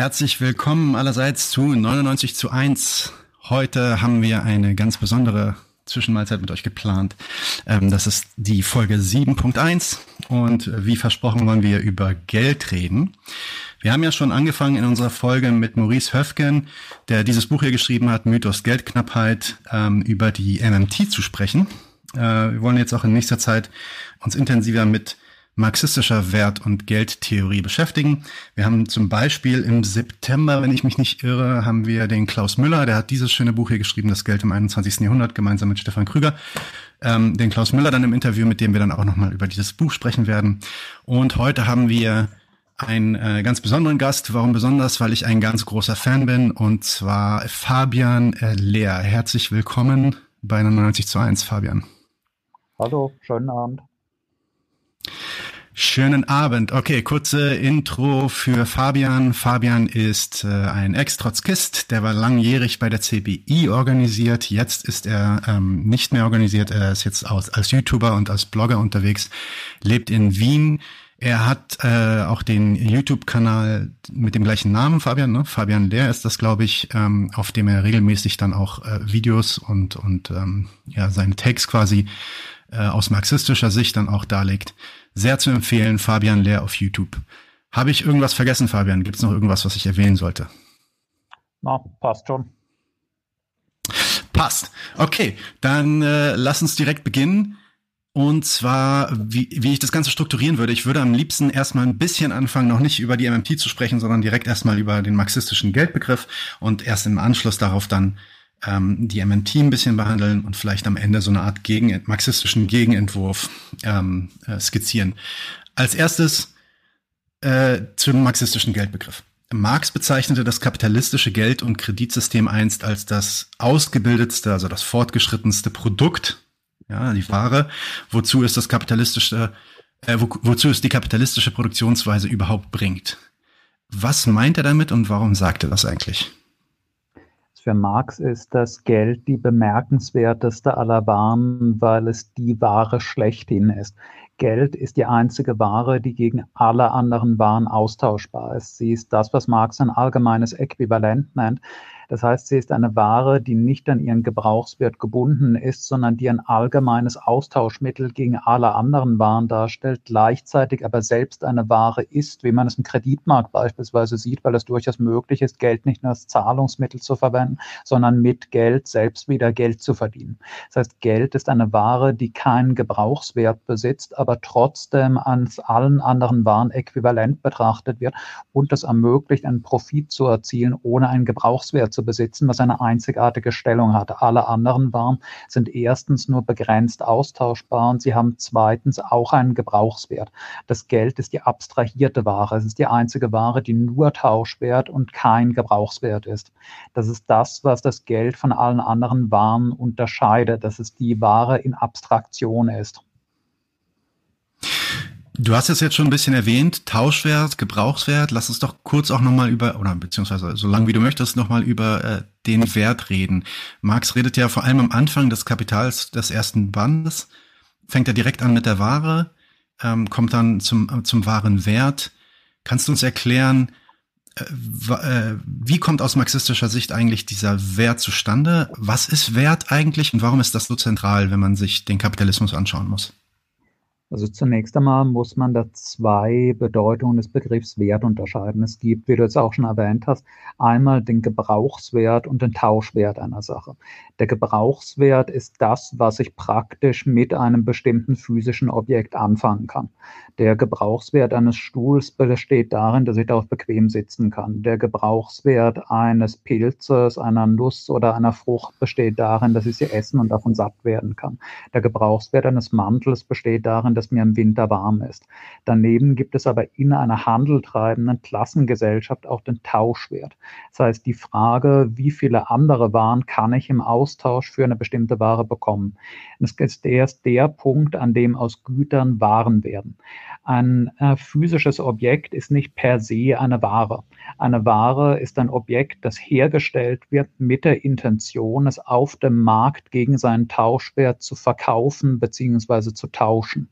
Herzlich willkommen allerseits zu 99 zu 1. Heute haben wir eine ganz besondere Zwischenmahlzeit mit euch geplant. Ähm, das ist die Folge 7.1 und wie versprochen wollen wir über Geld reden. Wir haben ja schon angefangen in unserer Folge mit Maurice Höfgen, der dieses Buch hier geschrieben hat, Mythos Geldknappheit, ähm, über die MMT zu sprechen. Äh, wir wollen jetzt auch in nächster Zeit uns intensiver mit marxistischer Wert- und Geldtheorie beschäftigen. Wir haben zum Beispiel im September, wenn ich mich nicht irre, haben wir den Klaus Müller, der hat dieses schöne Buch hier geschrieben, Das Geld im 21. Jahrhundert, gemeinsam mit Stefan Krüger. Ähm, den Klaus Müller dann im Interview, mit dem wir dann auch nochmal über dieses Buch sprechen werden. Und heute haben wir einen äh, ganz besonderen Gast. Warum besonders? Weil ich ein ganz großer Fan bin und zwar Fabian äh, Lehr. Herzlich willkommen bei 99 zu 1, Fabian. Hallo, schönen Abend. Schönen Abend. Okay, kurze Intro für Fabian. Fabian ist äh, ein Ex-Trotzkist, der war langjährig bei der CBI organisiert. Jetzt ist er ähm, nicht mehr organisiert. Er ist jetzt aus, als YouTuber und als Blogger unterwegs, lebt in Wien. Er hat äh, auch den YouTube-Kanal mit dem gleichen Namen, Fabian, ne? Fabian Lehr ist das, glaube ich, ähm, auf dem er regelmäßig dann auch äh, Videos und, und ähm, ja, seine Takes quasi äh, aus marxistischer Sicht dann auch darlegt. Sehr zu empfehlen, Fabian Lehr auf YouTube. Habe ich irgendwas vergessen, Fabian? Gibt es noch irgendwas, was ich erwähnen sollte? Na, passt schon. Passt. Okay, dann äh, lass uns direkt beginnen. Und zwar, wie, wie ich das Ganze strukturieren würde. Ich würde am liebsten erstmal ein bisschen anfangen, noch nicht über die MMT zu sprechen, sondern direkt erstmal über den marxistischen Geldbegriff und erst im Anschluss darauf dann ähm, die MMT ein bisschen behandeln und vielleicht am Ende so eine Art Gegen marxistischen Gegenentwurf ähm, äh, skizzieren. Als erstes äh, zum marxistischen Geldbegriff. Marx bezeichnete das kapitalistische Geld- und Kreditsystem einst als das ausgebildetste, also das fortgeschrittenste Produkt, ja, die Ware, wozu es das kapitalistische, äh, wo, wozu es die kapitalistische Produktionsweise überhaupt bringt. Was meint er damit und warum sagt er das eigentlich? Für Marx ist das Geld die bemerkenswerteste aller Waren, weil es die Ware schlechthin ist. Geld ist die einzige Ware, die gegen alle anderen Waren austauschbar ist. Sie ist das, was Marx ein allgemeines Äquivalent nennt. Das heißt, sie ist eine Ware, die nicht an ihren Gebrauchswert gebunden ist, sondern die ein allgemeines Austauschmittel gegen alle anderen Waren darstellt, gleichzeitig aber selbst eine Ware ist, wie man es im Kreditmarkt beispielsweise sieht, weil es durchaus möglich ist, Geld nicht nur als Zahlungsmittel zu verwenden, sondern mit Geld selbst wieder Geld zu verdienen. Das heißt, Geld ist eine Ware, die keinen Gebrauchswert besitzt, aber trotzdem als allen anderen Waren äquivalent betrachtet wird und das ermöglicht, einen Profit zu erzielen, ohne einen Gebrauchswert zu zu besitzen, was eine einzigartige Stellung hat. Alle anderen Waren sind erstens nur begrenzt austauschbar und sie haben zweitens auch einen Gebrauchswert. Das Geld ist die abstrahierte Ware. Es ist die einzige Ware, die nur Tauschwert und kein Gebrauchswert ist. Das ist das, was das Geld von allen anderen Waren unterscheidet, dass es die Ware in Abstraktion ist. Du hast es jetzt schon ein bisschen erwähnt, Tauschwert, Gebrauchswert. Lass uns doch kurz auch nochmal über, oder beziehungsweise so lange wie du möchtest, nochmal über äh, den Wert reden. Marx redet ja vor allem am Anfang des Kapitals des ersten Bandes, fängt er direkt an mit der Ware, ähm, kommt dann zum, äh, zum wahren Wert. Kannst du uns erklären, äh, äh, wie kommt aus marxistischer Sicht eigentlich dieser Wert zustande? Was ist Wert eigentlich und warum ist das so zentral, wenn man sich den Kapitalismus anschauen muss? Also zunächst einmal muss man da zwei Bedeutungen des Begriffs Wert unterscheiden. Es gibt, wie du jetzt auch schon erwähnt hast, einmal den Gebrauchswert und den Tauschwert einer Sache. Der Gebrauchswert ist das, was ich praktisch mit einem bestimmten physischen Objekt anfangen kann. Der Gebrauchswert eines Stuhls besteht darin, dass ich darauf bequem sitzen kann. Der Gebrauchswert eines Pilzes, einer Nuss oder einer Frucht besteht darin, dass ich sie essen und davon satt werden kann. Der Gebrauchswert eines Mantels besteht darin, dass mir im Winter warm ist. Daneben gibt es aber in einer handeltreibenden Klassengesellschaft auch den Tauschwert. Das heißt, die Frage, wie viele andere Waren kann ich im Austausch für eine bestimmte Ware bekommen. Das ist erst der Punkt, an dem aus Gütern Waren werden. Ein äh, physisches Objekt ist nicht per se eine Ware. Eine Ware ist ein Objekt, das hergestellt wird mit der Intention, es auf dem Markt gegen seinen Tauschwert zu verkaufen bzw. zu tauschen.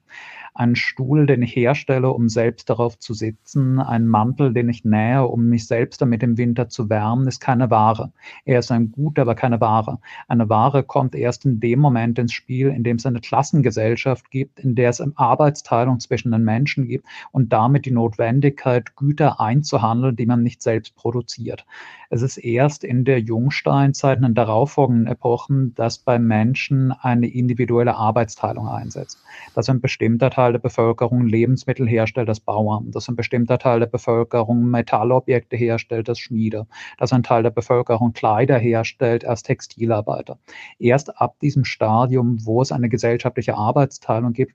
Ein Stuhl, den ich herstelle, um selbst darauf zu sitzen, ein Mantel, den ich nähe, um mich selbst damit im Winter zu wärmen, ist keine Ware. Er ist ein Gut, aber keine Ware. Eine Ware kommt erst in dem Moment ins Spiel, in dem es eine Klassengesellschaft gibt, in der es eine Arbeitsteilung zwischen den Menschen gibt und damit die Notwendigkeit, Güter einzuhandeln, die man nicht selbst produziert. Es ist erst in der Jungsteinzeit und in darauffolgenden Epochen, dass bei Menschen eine individuelle Arbeitsteilung einsetzt. Dass ein bestimmter Teil der Bevölkerung Lebensmittel herstellt als Bauer, dass ein bestimmter Teil der Bevölkerung Metallobjekte herstellt als Schmiede, dass ein Teil der Bevölkerung Kleider herstellt als Textilarbeiter. Erst ab diesem Stadium, wo es eine gesellschaftliche Arbeitsteilung gibt,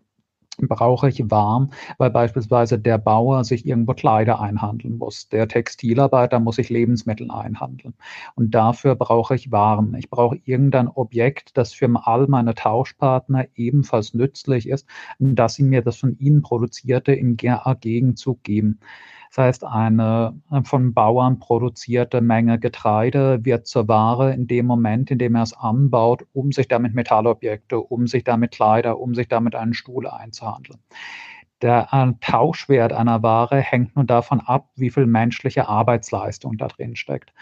brauche ich warm, weil beispielsweise der Bauer sich irgendwo Kleider einhandeln muss. Der Textilarbeiter muss sich Lebensmittel einhandeln. Und dafür brauche ich Waren. Ich brauche irgendein Objekt, das für all meine Tauschpartner ebenfalls nützlich ist, dass sie mir das von ihnen produzierte im Gegenzug geben. Das heißt, eine äh, von Bauern produzierte Menge Getreide wird zur Ware in dem Moment, in dem er es anbaut, um sich damit Metallobjekte, um sich damit Kleider, um sich damit einen Stuhl einzuhandeln. Der äh, Tauschwert einer Ware hängt nun davon ab, wie viel menschliche Arbeitsleistung da drin steckt.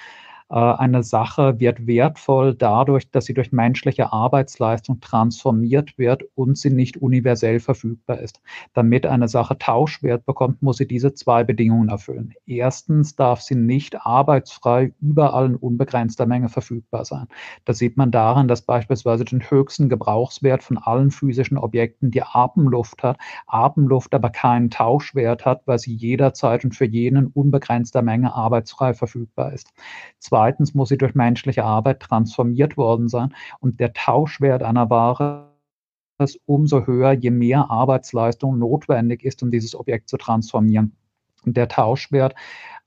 Äh, eine Sache wird wertvoll dadurch, dass sie durch menschliche Arbeitsleistung transformiert wird und sie nicht universell verfügbar ist. Damit eine Sache Tauschwert bekommt, muss sie diese zwei Bedingungen erfüllen. Erstens darf sie nicht arbeitsfrei überall in unbegrenzter Menge verfügbar sein. Das sieht man daran, dass beispielsweise den höchsten Gebrauchswert von allen physischen Objekten die Atemluft hat, Atemluft aber keinen Tauschwert hat, weil sie jederzeit und für jeden unbegrenzter Menge arbeitsfrei verfügbar ist. Zwei Zweitens muss sie durch menschliche Arbeit transformiert worden sein. Und der Tauschwert einer Ware ist umso höher, je mehr Arbeitsleistung notwendig ist, um dieses Objekt zu transformieren. Und der Tauschwert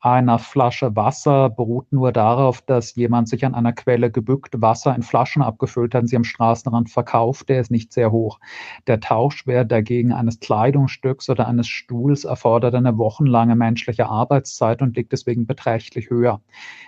einer Flasche Wasser beruht nur darauf, dass jemand sich an einer Quelle gebückt, Wasser in Flaschen abgefüllt hat und sie am Straßenrand verkauft. Der ist nicht sehr hoch. Der Tauschwert dagegen eines Kleidungsstücks oder eines Stuhls erfordert eine wochenlange menschliche Arbeitszeit und liegt deswegen beträchtlich höher.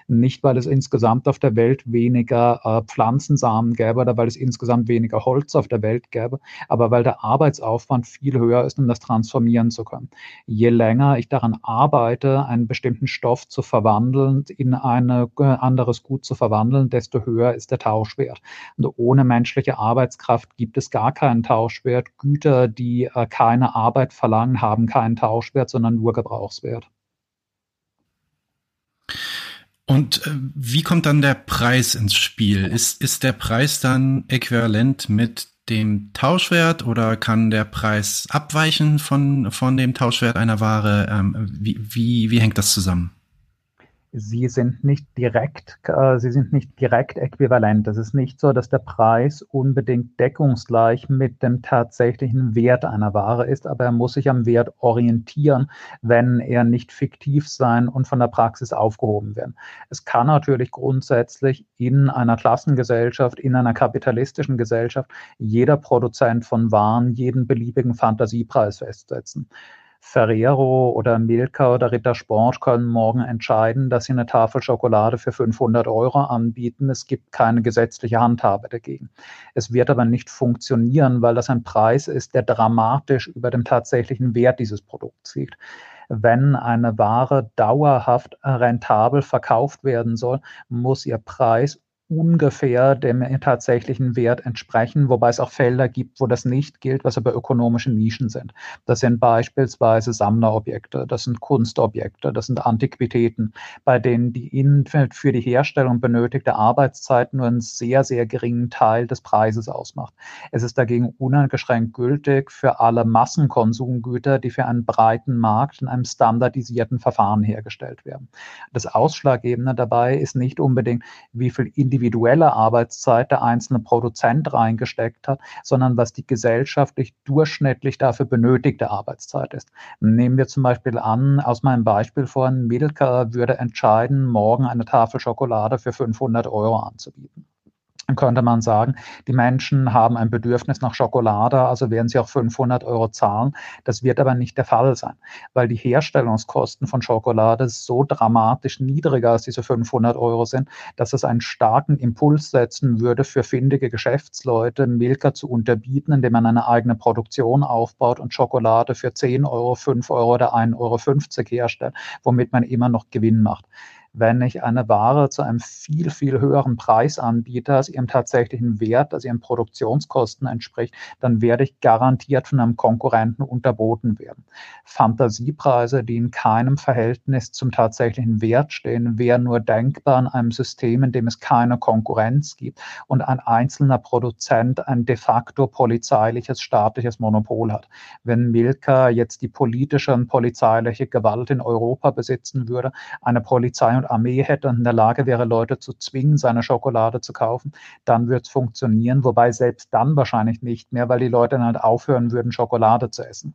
Nicht, weil es insgesamt auf der Welt weniger äh, Pflanzensamen gäbe oder weil es insgesamt weniger Holz auf der Welt gäbe, aber weil der Arbeitsaufwand viel höher ist, um das transformieren zu können. Je länger ich daran arbeite, einen bestimmten bestimmten Stoff zu verwandeln, in ein äh, anderes Gut zu verwandeln, desto höher ist der Tauschwert. Und ohne menschliche Arbeitskraft gibt es gar keinen Tauschwert. Güter, die äh, keine Arbeit verlangen, haben keinen Tauschwert, sondern nur Gebrauchswert. Und äh, wie kommt dann der Preis ins Spiel? Ist, ist der Preis dann äquivalent mit dem Tauschwert oder kann der Preis abweichen von, von dem Tauschwert einer Ware? Ähm, wie, wie, wie hängt das zusammen? Sie sind nicht direkt, äh, sie sind nicht direkt äquivalent. Es ist nicht so, dass der Preis unbedingt deckungsgleich mit dem tatsächlichen Wert einer Ware ist, aber er muss sich am Wert orientieren, wenn er nicht fiktiv sein und von der Praxis aufgehoben werden. Es kann natürlich grundsätzlich in einer Klassengesellschaft, in einer kapitalistischen Gesellschaft jeder Produzent von Waren jeden beliebigen Fantasiepreis festsetzen. Ferrero oder Milka oder Rittersport können morgen entscheiden, dass sie eine Tafel Schokolade für 500 Euro anbieten. Es gibt keine gesetzliche Handhabe dagegen. Es wird aber nicht funktionieren, weil das ein Preis ist, der dramatisch über dem tatsächlichen Wert dieses Produkts liegt wenn eine Ware dauerhaft rentabel verkauft werden soll, muss ihr Preis ungefähr dem tatsächlichen Wert entsprechen, wobei es auch Felder gibt, wo das nicht gilt, was aber ökonomische Nischen sind. Das sind beispielsweise Sammlerobjekte, das sind Kunstobjekte, das sind Antiquitäten, bei denen die für die Herstellung benötigte Arbeitszeit nur einen sehr, sehr geringen Teil des Preises ausmacht. Es ist dagegen uneingeschränkt gültig für alle Massenkonsumgüter, die für einen breiten Markt in einem standardisierten Verfahren hergestellt werden. Das Ausschlaggebende dabei ist nicht unbedingt, wie viel Individuen individuelle Arbeitszeit der einzelne Produzent reingesteckt hat, sondern was die gesellschaftlich durchschnittlich dafür benötigte Arbeitszeit ist. Nehmen wir zum Beispiel an, aus meinem Beispiel vorhin, Milka würde entscheiden, morgen eine Tafel Schokolade für 500 Euro anzubieten könnte man sagen, die Menschen haben ein Bedürfnis nach Schokolade, also werden sie auch 500 Euro zahlen. Das wird aber nicht der Fall sein, weil die Herstellungskosten von Schokolade so dramatisch niedriger als diese 500 Euro sind, dass es einen starken Impuls setzen würde für findige Geschäftsleute, Milka zu unterbieten, indem man eine eigene Produktion aufbaut und Schokolade für 10 Euro, 5 Euro oder 1,50 Euro herstellt, womit man immer noch Gewinn macht wenn ich eine Ware zu einem viel, viel höheren Preis anbiete, als ihrem tatsächlichen Wert, als ihren Produktionskosten entspricht, dann werde ich garantiert von einem Konkurrenten unterboten werden. Fantasiepreise, die in keinem Verhältnis zum tatsächlichen Wert stehen, wären nur denkbar in einem System, in dem es keine Konkurrenz gibt und ein einzelner Produzent ein de facto polizeiliches staatliches Monopol hat. Wenn Milka jetzt die politische und polizeiliche Gewalt in Europa besitzen würde, eine Polizei und Armee hätte und in der Lage wäre, Leute zu zwingen, seine Schokolade zu kaufen, dann wird es funktionieren. Wobei selbst dann wahrscheinlich nicht mehr, weil die Leute dann halt aufhören würden, Schokolade zu essen.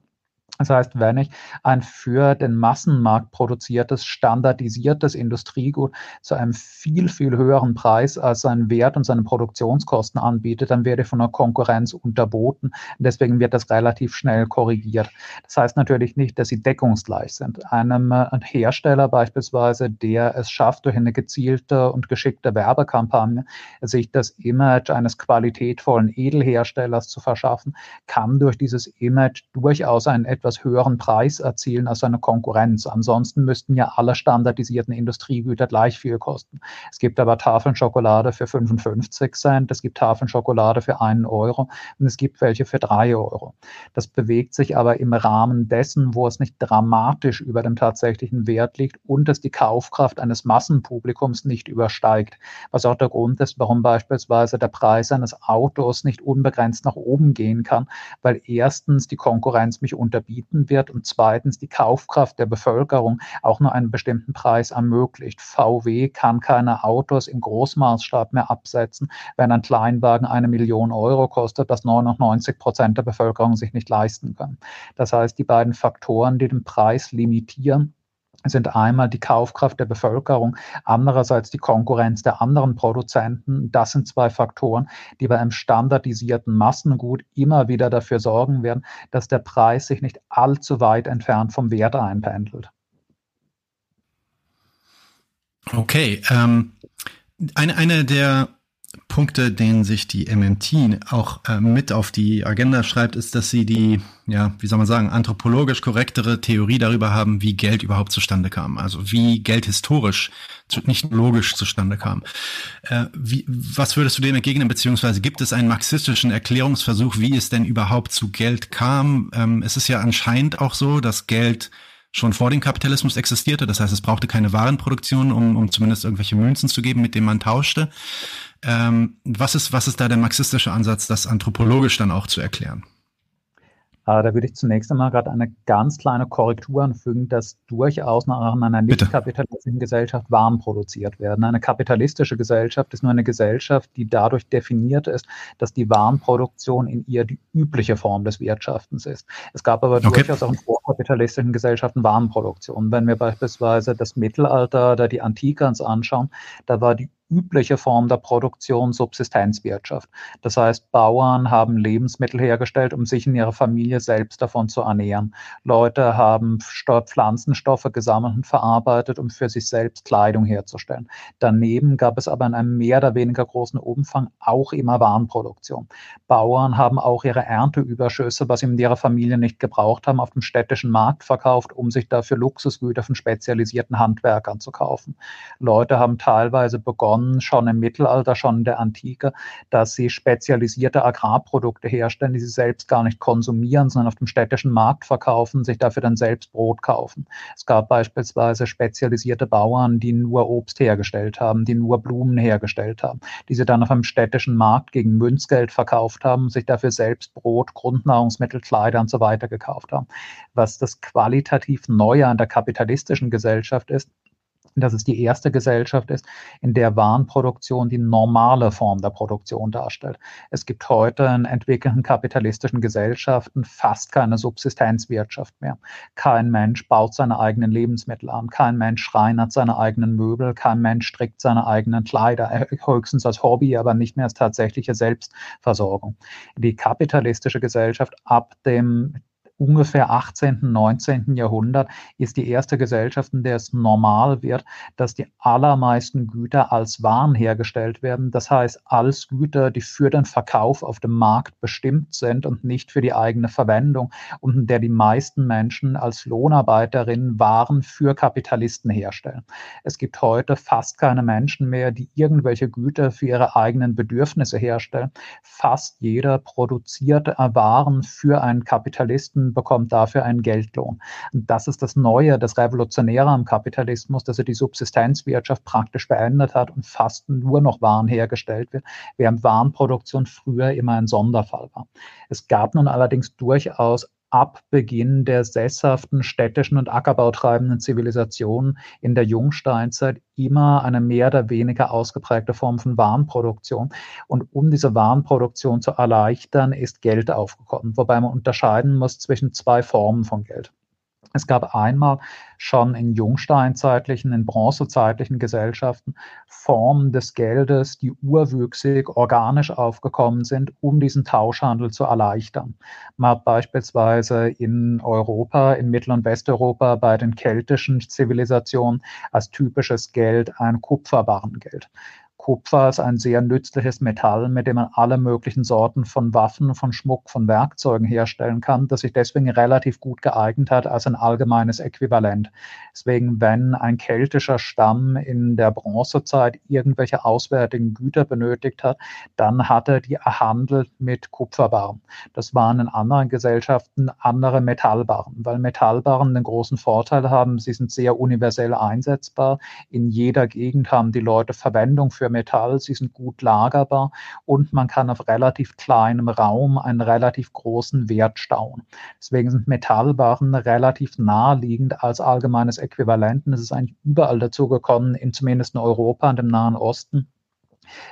Das heißt, wenn ich ein für den Massenmarkt produziertes, standardisiertes Industriegut zu einem viel, viel höheren Preis als seinen Wert und seine Produktionskosten anbiete, dann werde ich von der Konkurrenz unterboten. Deswegen wird das relativ schnell korrigiert. Das heißt natürlich nicht, dass sie deckungsgleich sind. Einem äh, Hersteller beispielsweise, der es schafft, durch eine gezielte und geschickte Werbekampagne sich das Image eines qualitätvollen Edelherstellers zu verschaffen, kann durch dieses Image durchaus ein etwas höheren Preis erzielen als seine Konkurrenz. Ansonsten müssten ja alle standardisierten Industriegüter gleich viel kosten. Es gibt aber Tafeln Schokolade für 55 Cent, es gibt Tafeln Schokolade für einen Euro und es gibt welche für drei Euro. Das bewegt sich aber im Rahmen dessen, wo es nicht dramatisch über dem tatsächlichen Wert liegt und es die Kaufkraft eines Massenpublikums nicht übersteigt. Was auch der Grund ist, warum beispielsweise der Preis eines Autos nicht unbegrenzt nach oben gehen kann, weil erstens die Konkurrenz mich unterbietet bieten wird und zweitens die Kaufkraft der Bevölkerung auch nur einen bestimmten Preis ermöglicht. VW kann keine Autos im Großmaßstab mehr absetzen, wenn ein Kleinwagen eine Million Euro kostet, das 99 Prozent der Bevölkerung sich nicht leisten können. Das heißt, die beiden Faktoren, die den Preis limitieren, sind einmal die Kaufkraft der Bevölkerung, andererseits die Konkurrenz der anderen Produzenten. Das sind zwei Faktoren, die bei einem standardisierten Massengut immer wieder dafür sorgen werden, dass der Preis sich nicht allzu weit entfernt vom Wert einpendelt. Okay, ähm, eine, eine der Punkte, den sich die MMT auch äh, mit auf die Agenda schreibt, ist, dass sie die, ja, wie soll man sagen, anthropologisch korrektere Theorie darüber haben, wie Geld überhaupt zustande kam. Also wie Geld historisch, nicht logisch zustande kam. Äh, wie, was würdest du dem entgegnen, beziehungsweise gibt es einen marxistischen Erklärungsversuch, wie es denn überhaupt zu Geld kam? Ähm, es ist ja anscheinend auch so, dass Geld schon vor dem Kapitalismus existierte. Das heißt, es brauchte keine Warenproduktion, um, um zumindest irgendwelche Münzen zu geben, mit denen man tauschte. Ähm, was, ist, was ist da der marxistische Ansatz, das anthropologisch dann auch zu erklären? Aber da würde ich zunächst einmal gerade eine ganz kleine Korrektur anfügen, dass durchaus nach einer nicht kapitalistischen Gesellschaft Waren produziert werden. Eine kapitalistische Gesellschaft ist nur eine Gesellschaft, die dadurch definiert ist, dass die Warenproduktion in ihr die übliche Form des Wirtschaftens ist. Es gab aber okay. durchaus auch in vorkapitalistischen Gesellschaften Warenproduktion. Wenn wir beispielsweise das Mittelalter oder die Antike uns anschauen, da war die übliche Form der Produktion Subsistenzwirtschaft. Das heißt, Bauern haben Lebensmittel hergestellt, um sich und ihre Familie selbst davon zu ernähren. Leute haben Pflanzenstoffe gesammelt und verarbeitet, um für sich selbst Kleidung herzustellen. Daneben gab es aber in einem mehr oder weniger großen Umfang auch immer Warenproduktion. Bauern haben auch ihre Ernteüberschüsse, was sie in ihrer Familie nicht gebraucht haben, auf dem städtischen Markt verkauft, um sich dafür Luxusgüter von spezialisierten Handwerkern zu kaufen. Leute haben teilweise begonnen, begonnen, schon im Mittelalter, schon in der Antike, dass sie spezialisierte Agrarprodukte herstellen, die sie selbst gar nicht konsumieren, sondern auf dem städtischen Markt verkaufen, sich dafür dann selbst Brot kaufen. Es gab beispielsweise spezialisierte Bauern, die nur Obst hergestellt haben, die nur Blumen hergestellt haben, die sie dann auf einem städtischen Markt gegen Münzgeld verkauft haben, sich dafür selbst Brot, Grundnahrungsmittel, Kleider und so weiter gekauft haben. Was das qualitativ Neue an der kapitalistischen Gesellschaft ist, dass es die erste Gesellschaft ist, in der Warenproduktion die normale Form der Produktion darstellt. Es gibt heute in entwickelten kapitalistischen Gesellschaften fast keine Subsistenzwirtschaft mehr. Kein Mensch baut seine eigenen Lebensmittel an, kein Mensch schreinert seine eigenen Möbel, kein Mensch strickt seine eigenen Kleider, höchstens als Hobby, aber nicht mehr als tatsächliche Selbstversorgung. Die kapitalistische Gesellschaft ab dem ungefähr 18., 19. Jahrhundert ist die erste Gesellschaft, in der es normal wird, dass die allermeisten Güter als Waren hergestellt werden. Das heißt, als Güter, die für den Verkauf auf dem Markt bestimmt sind und nicht für die eigene Verwendung und in der die meisten Menschen als Lohnarbeiterinnen Waren für Kapitalisten herstellen. Es gibt heute fast keine Menschen mehr, die irgendwelche Güter für ihre eigenen Bedürfnisse herstellen. Fast jeder produziert Waren für einen Kapitalisten bekommt dafür einen Geldlohn. Und das ist das Neue, das Revolutionäre am Kapitalismus, dass er die Subsistenzwirtschaft praktisch beendet hat und fast nur noch Waren hergestellt wird, während Warenproduktion früher immer ein Sonderfall war. Es gab nun allerdings durchaus ab Beginn der sesshaften städtischen und ackerbautreibenden Zivilisation in der Jungsteinzeit immer eine mehr oder weniger ausgeprägte Form von Warenproduktion. Und um diese Warenproduktion zu erleichtern, ist Geld aufgekommen, wobei man unterscheiden muss zwischen zwei Formen von Geld. Es gab einmal schon in jungsteinzeitlichen, in bronzezeitlichen Gesellschaften Formen des Geldes, die urwüchsig, organisch aufgekommen sind, um diesen Tauschhandel zu erleichtern. Man hat beispielsweise in Europa, in Mittel- und Westeuropa bei den keltischen Zivilisationen als typisches Geld ein Kupferbarrengeld. Kupfer ist ein sehr nützliches Metall, mit dem man alle möglichen Sorten von Waffen, von Schmuck, von Werkzeugen herstellen kann, das sich deswegen relativ gut geeignet hat als ein allgemeines Äquivalent. Deswegen, wenn ein keltischer Stamm in der Bronzezeit irgendwelche auswärtigen Güter benötigt hat, dann hat er die erhandelt mit Kupferbarren. Das waren in anderen Gesellschaften andere Metallbarren, weil Metallbarren den großen Vorteil haben, sie sind sehr universell einsetzbar. In jeder Gegend haben die Leute Verwendung für Metall, sie sind gut lagerbar und man kann auf relativ kleinem Raum einen relativ großen Wert stauen. Deswegen sind Metallwaren relativ naheliegend als allgemeines Äquivalent. Es ist eigentlich überall dazu gekommen, in zumindest in Europa und im Nahen Osten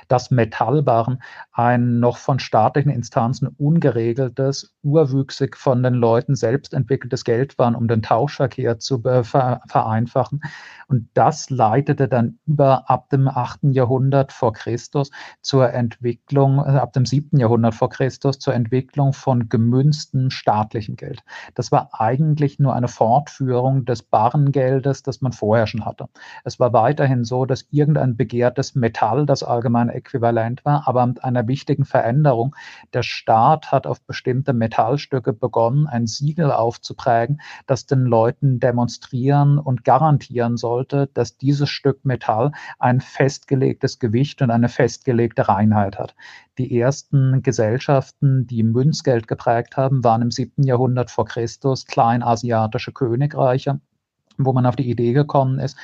dass Metallbarren ein noch von staatlichen Instanzen ungeregeltes, urwüchsig von den Leuten selbst entwickeltes Geld waren, um den Tauschverkehr zu vereinfachen. Und das leitete dann über ab dem 8. Jahrhundert vor Christus zur Entwicklung, äh, ab dem 7. Jahrhundert vor Christus zur Entwicklung von gemünztem staatlichen Geld. Das war eigentlich nur eine Fortführung des Barrengeldes, das man vorher schon hatte. Es war weiterhin so, dass irgendein begehrtes Metall das allgemeine Äquivalent war, aber mit einer wichtigen Veränderung. Der Staat hat auf bestimmte Metallstücke begonnen, ein Siegel aufzuprägen, das den Leuten demonstrieren und garantieren soll, sollte, dass dieses Stück Metall ein festgelegtes Gewicht und eine festgelegte Reinheit hat. Die ersten Gesellschaften, die Münzgeld geprägt haben, waren im 7. Jahrhundert vor Christus kleinasiatische Königreiche wo man auf die Idee gekommen ist,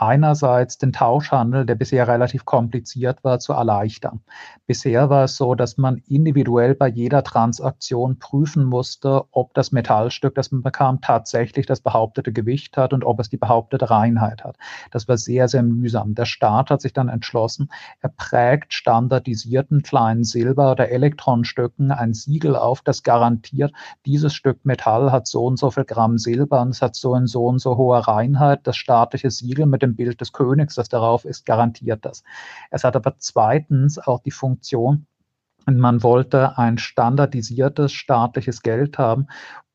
einerseits den Tauschhandel, der bisher relativ kompliziert war, zu erleichtern. Bisher war es so, dass man individuell bei jeder Transaktion prüfen musste, ob das Metallstück, das man bekam, tatsächlich das behauptete Gewicht hat und ob es die behauptete Reinheit hat. Das war sehr, sehr mühsam. Der Staat hat sich dann entschlossen, er prägt standardisierten kleinen Silber- oder Elektronstücken ein Siegel auf, das garantiert, dieses Stück Metall hat so und so viel Gramm Silber und es hat so und so und so hohe Reinheit. Das staatliche Siegel mit dem Bild des Königs, das darauf ist, garantiert das. Es hat aber zweitens auch die Funktion, man wollte ein standardisiertes staatliches Geld haben,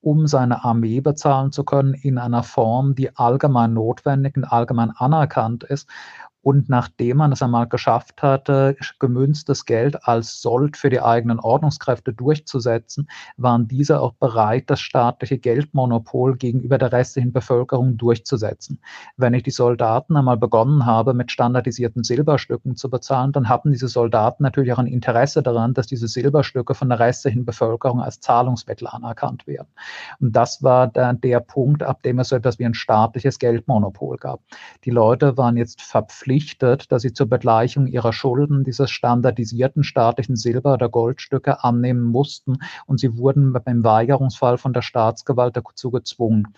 um seine Armee bezahlen zu können in einer Form, die allgemein notwendig und allgemein anerkannt ist und nachdem man es einmal geschafft hatte, gemünztes Geld als Sold für die eigenen Ordnungskräfte durchzusetzen, waren diese auch bereit, das staatliche Geldmonopol gegenüber der restlichen Bevölkerung durchzusetzen. Wenn ich die Soldaten einmal begonnen habe, mit standardisierten Silberstücken zu bezahlen, dann hatten diese Soldaten natürlich auch ein Interesse daran, dass diese Silberstücke von der restlichen Bevölkerung als Zahlungsmittel anerkannt werden. Und das war der, der Punkt, ab dem es so etwas wie ein staatliches Geldmonopol gab. Die Leute waren jetzt verpflichtet, verpflichtet, dass sie zur Begleichung ihrer Schulden dieses standardisierten staatlichen Silber- oder Goldstücke annehmen mussten und sie wurden beim Weigerungsfall von der Staatsgewalt dazu gezwungen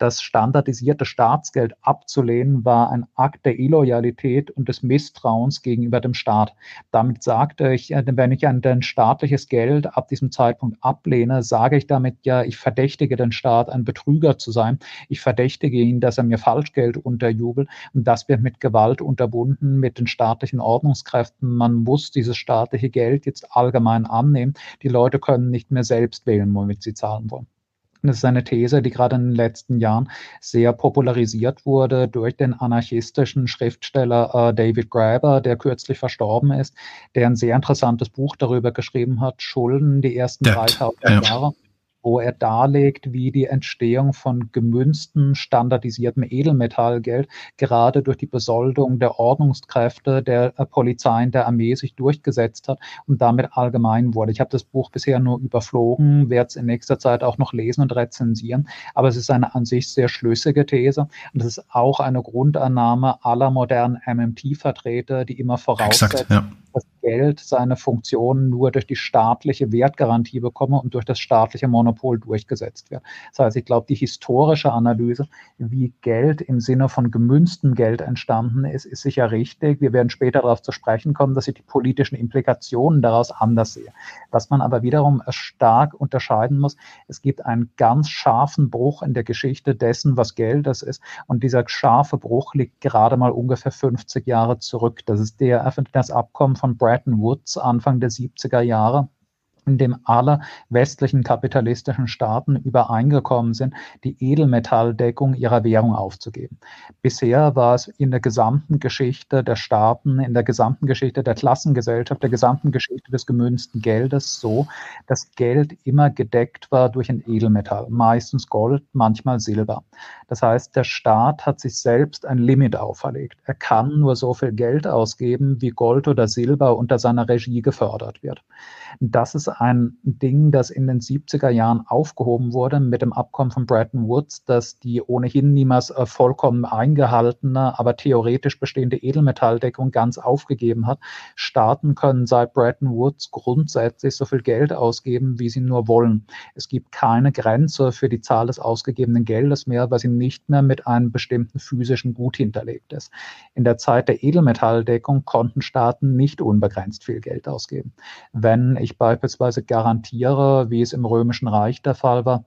das standardisierte Staatsgeld abzulehnen, war ein Akt der Illoyalität und des Misstrauens gegenüber dem Staat. Damit sagte ich, äh, wenn ich ein staatliches Geld ab diesem Zeitpunkt ablehne, sage ich damit ja, ich verdächtige den Staat, ein Betrüger zu sein. Ich verdächtige ihn, dass er mir Falschgeld unterjubelt und das wird mit Gewalt unterbunden, mit den staatlichen Ordnungskräften. Man muss dieses staatliche Geld jetzt allgemein annehmen. Die Leute können nicht mehr selbst wählen, womit sie zahlen wollen. Das ist eine These, die gerade in den letzten Jahren sehr popularisiert wurde durch den anarchistischen Schriftsteller äh, David Graeber, der kürzlich verstorben ist, der ein sehr interessantes Buch darüber geschrieben hat, Schulden, die ersten 3000 ja. Jahre wo er darlegt, wie die Entstehung von gemünzten, standardisiertem Edelmetallgeld gerade durch die Besoldung der Ordnungskräfte, der äh, Polizei und der Armee sich durchgesetzt hat und damit allgemein wurde. Ich habe das Buch bisher nur überflogen, werde es in nächster Zeit auch noch lesen und rezensieren, aber es ist eine an sich sehr schlüssige These und es ist auch eine Grundannahme aller modernen MMT-Vertreter, die immer voraussetzen, Exakt, ja das Geld seine Funktionen nur durch die staatliche Wertgarantie bekomme und durch das staatliche Monopol durchgesetzt wird. Das heißt, ich glaube, die historische Analyse, wie Geld im Sinne von gemünztem Geld entstanden ist, ist sicher richtig. Wir werden später darauf zu sprechen kommen, dass ich die politischen Implikationen daraus anders sehe. Was man aber wiederum stark unterscheiden muss, es gibt einen ganz scharfen Bruch in der Geschichte dessen, was Geld das ist. Und dieser scharfe Bruch liegt gerade mal ungefähr 50 Jahre zurück. Das ist der, das Abkommen von Bretton Woods Anfang der 70er Jahre in dem alle westlichen kapitalistischen Staaten übereingekommen sind, die Edelmetalldeckung ihrer Währung aufzugeben. Bisher war es in der gesamten Geschichte der Staaten, in der gesamten Geschichte der Klassengesellschaft, der gesamten Geschichte des gemünzten Geldes so, dass Geld immer gedeckt war durch ein Edelmetall, meistens Gold, manchmal Silber. Das heißt, der Staat hat sich selbst ein Limit auferlegt. Er kann nur so viel Geld ausgeben, wie Gold oder Silber unter seiner Regie gefördert wird. Das ist ein Ding, das in den 70er Jahren aufgehoben wurde mit dem Abkommen von Bretton Woods, dass die ohnehin niemals äh, vollkommen eingehaltene, aber theoretisch bestehende Edelmetalldeckung ganz aufgegeben hat. Staaten können seit Bretton Woods grundsätzlich so viel Geld ausgeben, wie sie nur wollen. Es gibt keine Grenze für die Zahl des ausgegebenen Geldes mehr, weil sie nicht mehr mit einem bestimmten physischen Gut hinterlegt ist. In der Zeit der Edelmetalldeckung konnten Staaten nicht unbegrenzt viel Geld ausgeben. Wenn ich beispielsweise garantiere, wie es im Römischen Reich der Fall war,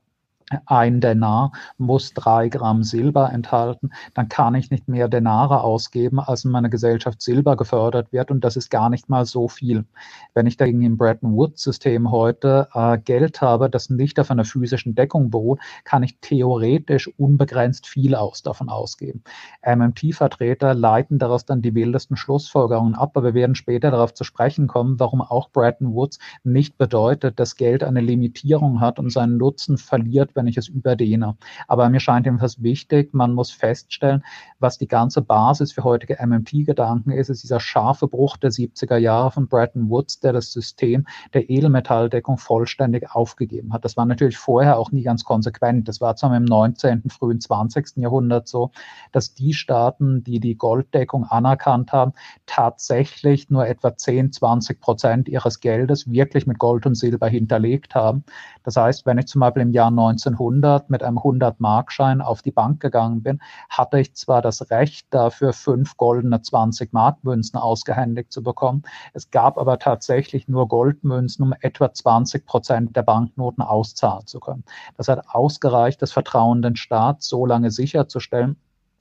ein Denar muss drei Gramm Silber enthalten, dann kann ich nicht mehr Denare ausgeben, als in meiner Gesellschaft Silber gefördert wird und das ist gar nicht mal so viel. Wenn ich dagegen im Bretton Woods-System heute äh, Geld habe, das nicht auf einer physischen Deckung beruht, kann ich theoretisch unbegrenzt viel aus davon ausgeben. MMT-Vertreter leiten daraus dann die wildesten Schlussfolgerungen ab, aber wir werden später darauf zu sprechen kommen, warum auch Bretton Woods nicht bedeutet, dass Geld eine Limitierung hat und seinen Nutzen verliert, wenn ich es überdehne. Aber mir scheint jedenfalls wichtig, man muss feststellen, was die ganze Basis für heutige MMT-Gedanken ist, ist dieser scharfe Bruch der 70er Jahre von Bretton Woods, der das System der Edelmetalldeckung vollständig aufgegeben hat. Das war natürlich vorher auch nie ganz konsequent. Das war zwar im 19., frühen 20. Jahrhundert so, dass die Staaten, die die Golddeckung anerkannt haben, tatsächlich nur etwa 10, 20 Prozent ihres Geldes wirklich mit Gold und Silber hinterlegt haben. Das heißt, wenn ich zum Beispiel im Jahr 19 1900 mit einem 100-Markschein auf die Bank gegangen bin, hatte ich zwar das Recht dafür, fünf goldene 20-Mark-Münzen ausgehändigt zu bekommen. Es gab aber tatsächlich nur Goldmünzen, um etwa 20 Prozent der Banknoten auszahlen zu können. Das hat ausgereicht, das Vertrauen den Staat so lange sicherzustellen,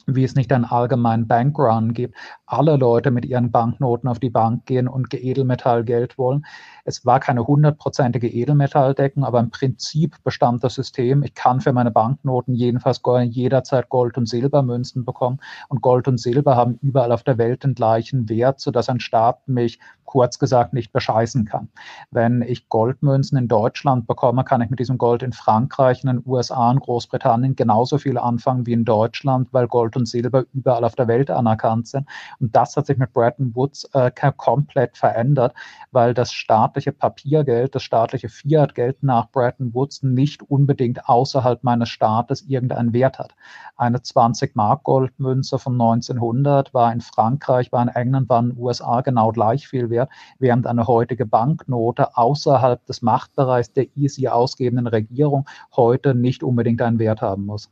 wie es nicht einen allgemeinen Bankrun gibt, alle Leute mit ihren Banknoten auf die Bank gehen und Edelmetallgeld wollen. Es war keine hundertprozentige Edelmetalldeckung, aber im Prinzip bestand das System, ich kann für meine Banknoten jedenfalls jederzeit Gold- und Silbermünzen bekommen. Und Gold und Silber haben überall auf der Welt den gleichen Wert, sodass ein Staat mich kurz gesagt nicht bescheißen kann. Wenn ich Goldmünzen in Deutschland bekomme, kann ich mit diesem Gold in Frankreich, in den USA und Großbritannien genauso viel anfangen wie in Deutschland, weil Gold Gold und Silber überall auf der Welt anerkannt sind. Und das hat sich mit Bretton Woods äh, komplett verändert, weil das staatliche Papiergeld, das staatliche Fiat-Geld nach Bretton Woods nicht unbedingt außerhalb meines Staates irgendeinen Wert hat. Eine 20-Mark-Goldmünze von 1900 war in Frankreich, war in England, war in den USA genau gleich viel wert, während eine heutige Banknote außerhalb des Machtbereichs der easy ausgebenden Regierung heute nicht unbedingt einen Wert haben muss.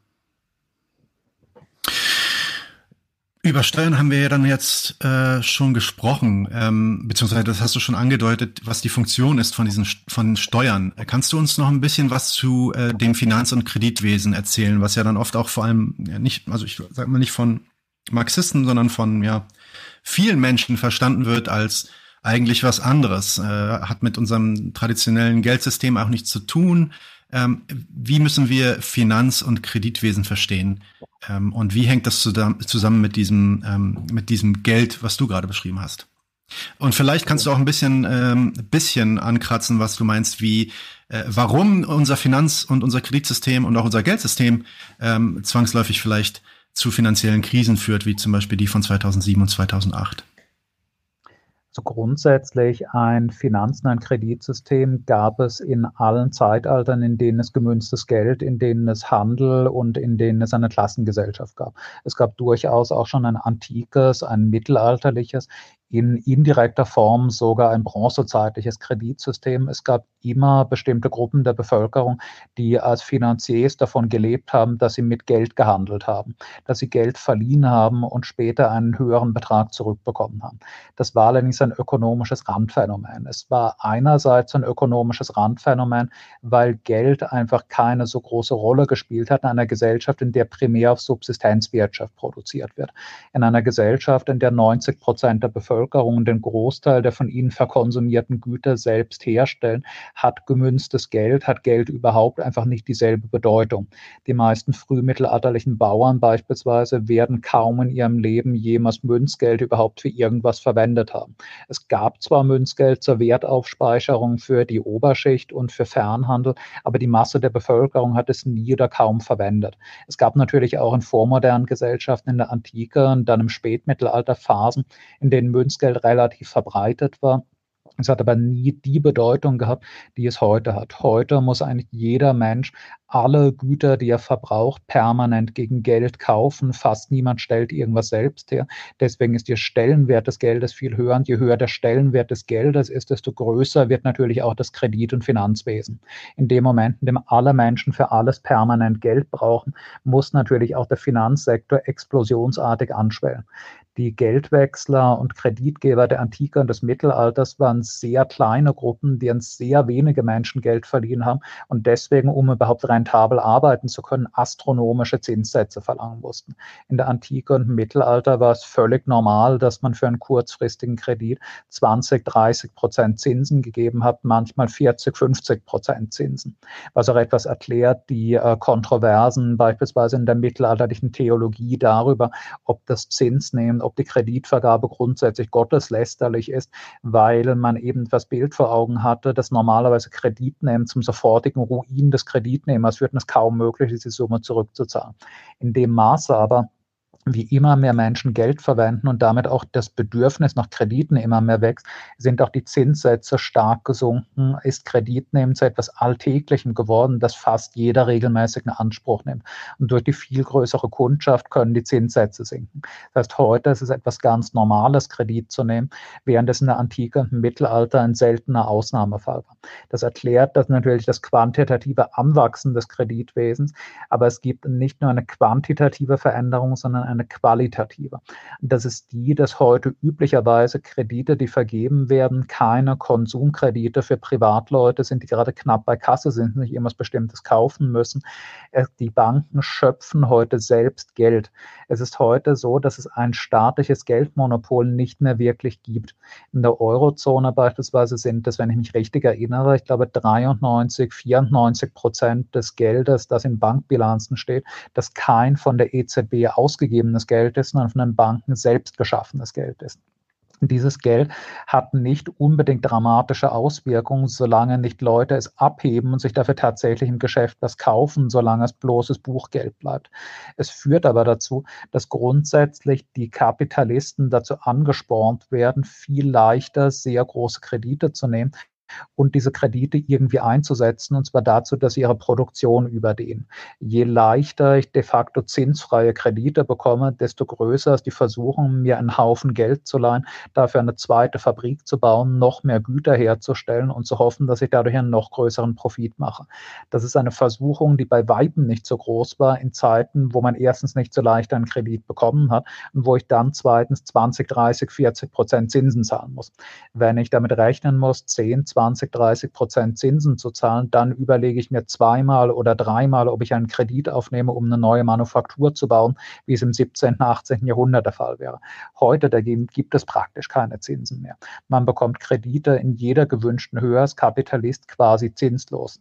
Über Steuern haben wir ja dann jetzt äh, schon gesprochen, ähm, beziehungsweise das hast du schon angedeutet, was die Funktion ist von diesen von Steuern. Kannst du uns noch ein bisschen was zu äh, dem Finanz- und Kreditwesen erzählen, was ja dann oft auch vor allem ja, nicht, also ich sag mal nicht von Marxisten, sondern von ja vielen Menschen verstanden wird als eigentlich was anderes, äh, hat mit unserem traditionellen Geldsystem auch nichts zu tun. Ähm, wie müssen wir Finanz- und Kreditwesen verstehen? Ähm, und wie hängt das zusammen mit diesem, ähm, mit diesem Geld, was du gerade beschrieben hast? Und vielleicht kannst du auch ein bisschen, ähm, bisschen ankratzen, was du meinst, wie, äh, warum unser Finanz- und unser Kreditsystem und auch unser Geldsystem ähm, zwangsläufig vielleicht zu finanziellen Krisen führt, wie zum Beispiel die von 2007 und 2008. Also grundsätzlich ein Finanzen-, ein Kreditsystem gab es in allen Zeitaltern, in denen es gemünztes Geld, in denen es Handel und in denen es eine Klassengesellschaft gab. Es gab durchaus auch schon ein antikes, ein mittelalterliches, in indirekter Form sogar ein bronzezeitliches Kreditsystem. Es gab immer bestimmte Gruppen der Bevölkerung, die als Finanziers davon gelebt haben, dass sie mit Geld gehandelt haben, dass sie Geld verliehen haben und später einen höheren Betrag zurückbekommen haben. Das war allerdings ein ökonomisches Randphänomen. Es war einerseits ein ökonomisches Randphänomen, weil Geld einfach keine so große Rolle gespielt hat in einer Gesellschaft, in der primär auf Subsistenzwirtschaft produziert wird. In einer Gesellschaft, in der 90 Prozent der Bevölkerung Bevölkerung den Großteil der von ihnen verkonsumierten Güter selbst herstellen, hat gemünztes Geld, hat Geld überhaupt einfach nicht dieselbe Bedeutung. Die meisten frühmittelalterlichen Bauern beispielsweise werden kaum in ihrem Leben jemals Münzgeld überhaupt für irgendwas verwendet haben. Es gab zwar Münzgeld zur Wertaufspeicherung für die Oberschicht und für Fernhandel, aber die Masse der Bevölkerung hat es nie oder kaum verwendet. Es gab natürlich auch in vormodernen Gesellschaften in der Antike und dann im Spätmittelalter Phasen, in denen Münzgeld Münzgeld relativ verbreitet war. Es hat aber nie die Bedeutung gehabt, die es heute hat. Heute muss eigentlich jeder Mensch alle Güter, die er verbraucht, permanent gegen Geld kaufen. Fast niemand stellt irgendwas selbst her. Deswegen ist der Stellenwert des Geldes viel höher. Und je höher der Stellenwert des Geldes ist, desto größer wird natürlich auch das Kredit- und Finanzwesen. In dem Moment, in dem alle Menschen für alles permanent Geld brauchen, muss natürlich auch der Finanzsektor explosionsartig anschwellen. Die Geldwechsler und Kreditgeber der Antike und des Mittelalters waren sehr kleine Gruppen, die an sehr wenige Menschen Geld verliehen haben und deswegen, um überhaupt rentabel arbeiten zu können, astronomische Zinssätze verlangen mussten. In der Antike und Mittelalter war es völlig normal, dass man für einen kurzfristigen Kredit 20, 30 Prozent Zinsen gegeben hat, manchmal 40, 50 Prozent Zinsen. Was auch etwas erklärt, die äh, Kontroversen beispielsweise in der mittelalterlichen Theologie darüber, ob das Zinsnehmen ob die Kreditvergabe grundsätzlich gotteslästerlich ist, weil man eben das Bild vor Augen hatte, dass normalerweise Kreditnehmen zum sofortigen Ruin des Kreditnehmers würden es kaum möglich, diese Summe zurückzuzahlen. In dem Maße aber, wie immer mehr Menschen Geld verwenden und damit auch das Bedürfnis nach Krediten immer mehr wächst, sind auch die Zinssätze stark gesunken, ist Kreditnehmen zu etwas Alltäglichem geworden, das fast jeder regelmäßig in Anspruch nimmt. Und durch die viel größere Kundschaft können die Zinssätze sinken. Das heißt, heute ist es etwas ganz Normales, Kredit zu nehmen, während es in der Antike und im Mittelalter ein seltener Ausnahmefall war. Das erklärt dass natürlich das quantitative Anwachsen des Kreditwesens, aber es gibt nicht nur eine quantitative Veränderung, sondern eine qualitative. Das ist die, dass heute üblicherweise Kredite, die vergeben werden, keine Konsumkredite für Privatleute sind, die gerade knapp bei Kasse sind, nicht irgendwas Bestimmtes kaufen müssen. Äh, die Banken schöpfen heute selbst Geld. Es ist heute so, dass es ein staatliches Geldmonopol nicht mehr wirklich gibt. In der Eurozone beispielsweise sind es, wenn ich mich richtig erinnere, ich glaube 93, 94 Prozent des Geldes, das in Bankbilanzen steht, das kein von der EZB ausgegeben ausgegebenes Geld ist, sondern von den Banken selbst geschaffenes Geld ist. dieses Geld hat nicht unbedingt dramatische Auswirkungen, solange nicht Leute es abheben und sich dafür tatsächlich im Geschäft was kaufen, solange es bloßes Buchgeld bleibt. Es führt aber dazu, dass grundsätzlich die Kapitalisten dazu angespornt werden, viel leichter sehr große Kredite zu nehmen, und diese Kredite irgendwie einzusetzen, und zwar dazu, dass sie ihre Produktion überdehnen. Je leichter ich de facto zinsfreie Kredite bekomme, desto größer ist die Versuchung, mir einen Haufen Geld zu leihen, dafür eine zweite Fabrik zu bauen, noch mehr Güter herzustellen und zu hoffen, dass ich dadurch einen noch größeren Profit mache. Das ist eine Versuchung, die bei Weitem nicht so groß war in Zeiten, wo man erstens nicht so leicht einen Kredit bekommen hat und wo ich dann zweitens 20, 30, 40 Prozent Zinsen zahlen muss. Wenn ich damit rechnen muss, 10, 20 20, 30 Prozent Zinsen zu zahlen, dann überlege ich mir zweimal oder dreimal, ob ich einen Kredit aufnehme, um eine neue Manufaktur zu bauen, wie es im 17., 18. Jahrhundert der Fall wäre. Heute dagegen gibt es praktisch keine Zinsen mehr. Man bekommt Kredite in jeder gewünschten Höhe als Kapitalist quasi zinslos.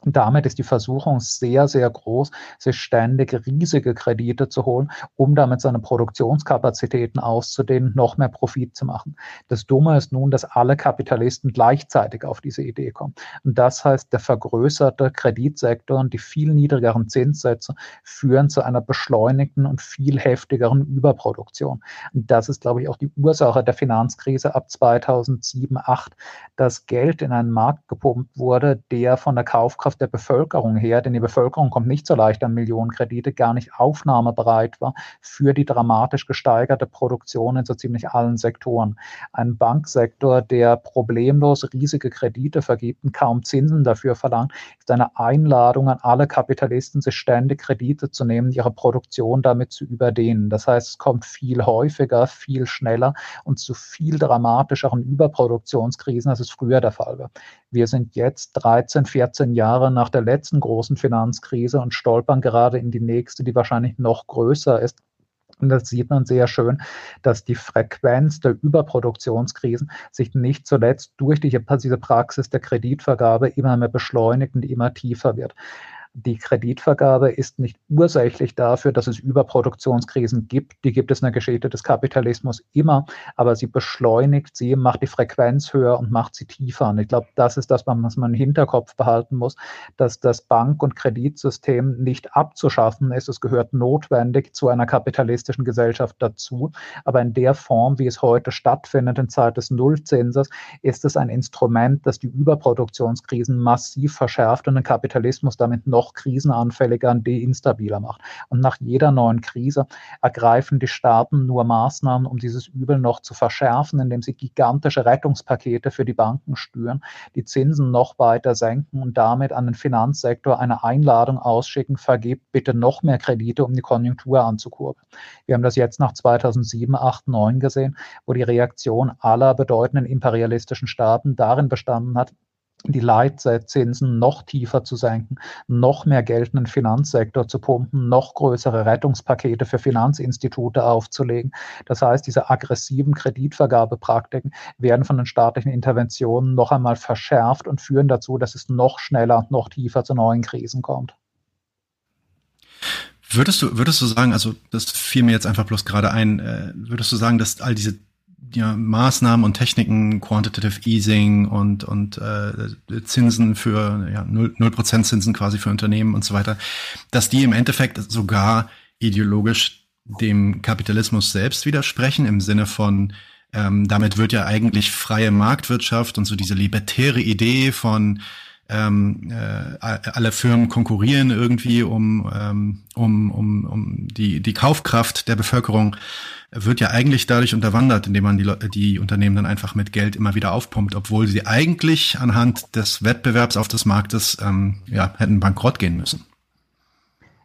Und damit ist die Versuchung sehr, sehr groß, sich ständig riesige Kredite zu holen, um damit seine Produktionskapazitäten auszudehnen, noch mehr Profit zu machen. Das Dumme ist nun, dass alle Kapitalisten gleichzeitig auf diese Idee kommen. Und das heißt, der vergrößerte Kreditsektor und die viel niedrigeren Zinssätze führen zu einer beschleunigten und viel heftigeren Überproduktion. Und das ist, glaube ich, auch die Ursache der Finanzkrise ab 2007, 2008, dass Geld in einen Markt gepumpt wurde, der von der Kaufkraft Kaufkraft der Bevölkerung her, denn die Bevölkerung kommt nicht so leicht an Millionenkredite, gar nicht aufnahmebereit war für die dramatisch gesteigerte Produktion in so ziemlich allen Sektoren. Ein Banksektor, der problemlos riesige Kredite vergibt und kaum Zinsen dafür verlangt, ist eine Einladung an alle Kapitalisten, sich ständig Kredite zu nehmen, ihre Produktion damit zu überdehnen. Das heißt, es kommt viel häufiger, viel schneller und zu viel dramatischeren Überproduktionskrisen, als es früher der Fall war. Wir sind jetzt 13, 14 Jahre nach der letzten großen Finanzkrise und stolpern gerade in die nächste, die wahrscheinlich noch größer ist. Und das sieht man sehr schön, dass die Frequenz der Überproduktionskrisen sich nicht zuletzt durch diese Praxis der Kreditvergabe immer mehr beschleunigt und immer tiefer wird die Kreditvergabe ist nicht ursächlich dafür, dass es Überproduktionskrisen gibt. Die gibt es in der Geschichte des Kapitalismus immer, aber sie beschleunigt sie, macht die Frequenz höher und macht sie tiefer. Und ich glaube, das ist das, was man im Hinterkopf behalten muss, dass das Bank- und Kreditsystem nicht abzuschaffen ist. Es gehört notwendig zu einer kapitalistischen Gesellschaft dazu. Aber in der Form, wie es heute stattfindet, in Zeit des Nullzinses, ist es ein Instrument, das die Überproduktionskrisen massiv verschärft und den Kapitalismus damit noch noch krisenanfälliger und deinstabiler macht. Und nach jeder neuen Krise ergreifen die Staaten nur Maßnahmen, um dieses Übel noch zu verschärfen, indem sie gigantische Rettungspakete für die Banken stüren, die Zinsen noch weiter senken und damit an den Finanzsektor eine Einladung ausschicken, vergebt bitte noch mehr Kredite, um die Konjunktur anzukurbeln. Wir haben das jetzt nach 2007, 8, 9 gesehen, wo die Reaktion aller bedeutenden imperialistischen Staaten darin bestanden hat, die Leitzinsen noch tiefer zu senken, noch mehr Geld in den Finanzsektor zu pumpen, noch größere Rettungspakete für Finanzinstitute aufzulegen. Das heißt, diese aggressiven Kreditvergabepraktiken werden von den staatlichen Interventionen noch einmal verschärft und führen dazu, dass es noch schneller, noch tiefer zu neuen Krisen kommt. Würdest du, würdest du sagen, also das fiel mir jetzt einfach bloß gerade ein, äh, würdest du sagen, dass all diese ja, Maßnahmen und Techniken, Quantitative Easing und, und äh, Zinsen für ja, 0%, Zinsen quasi für Unternehmen und so weiter, dass die im Endeffekt sogar ideologisch dem Kapitalismus selbst widersprechen, im Sinne von, ähm, damit wird ja eigentlich freie Marktwirtschaft und so diese libertäre Idee von ähm, äh, alle Firmen konkurrieren irgendwie um, ähm, um, um, um die, die Kaufkraft der Bevölkerung wird ja eigentlich dadurch unterwandert, indem man die, die Unternehmen dann einfach mit Geld immer wieder aufpumpt, obwohl sie eigentlich anhand des Wettbewerbs auf des Marktes ähm, ja, hätten bankrott gehen müssen.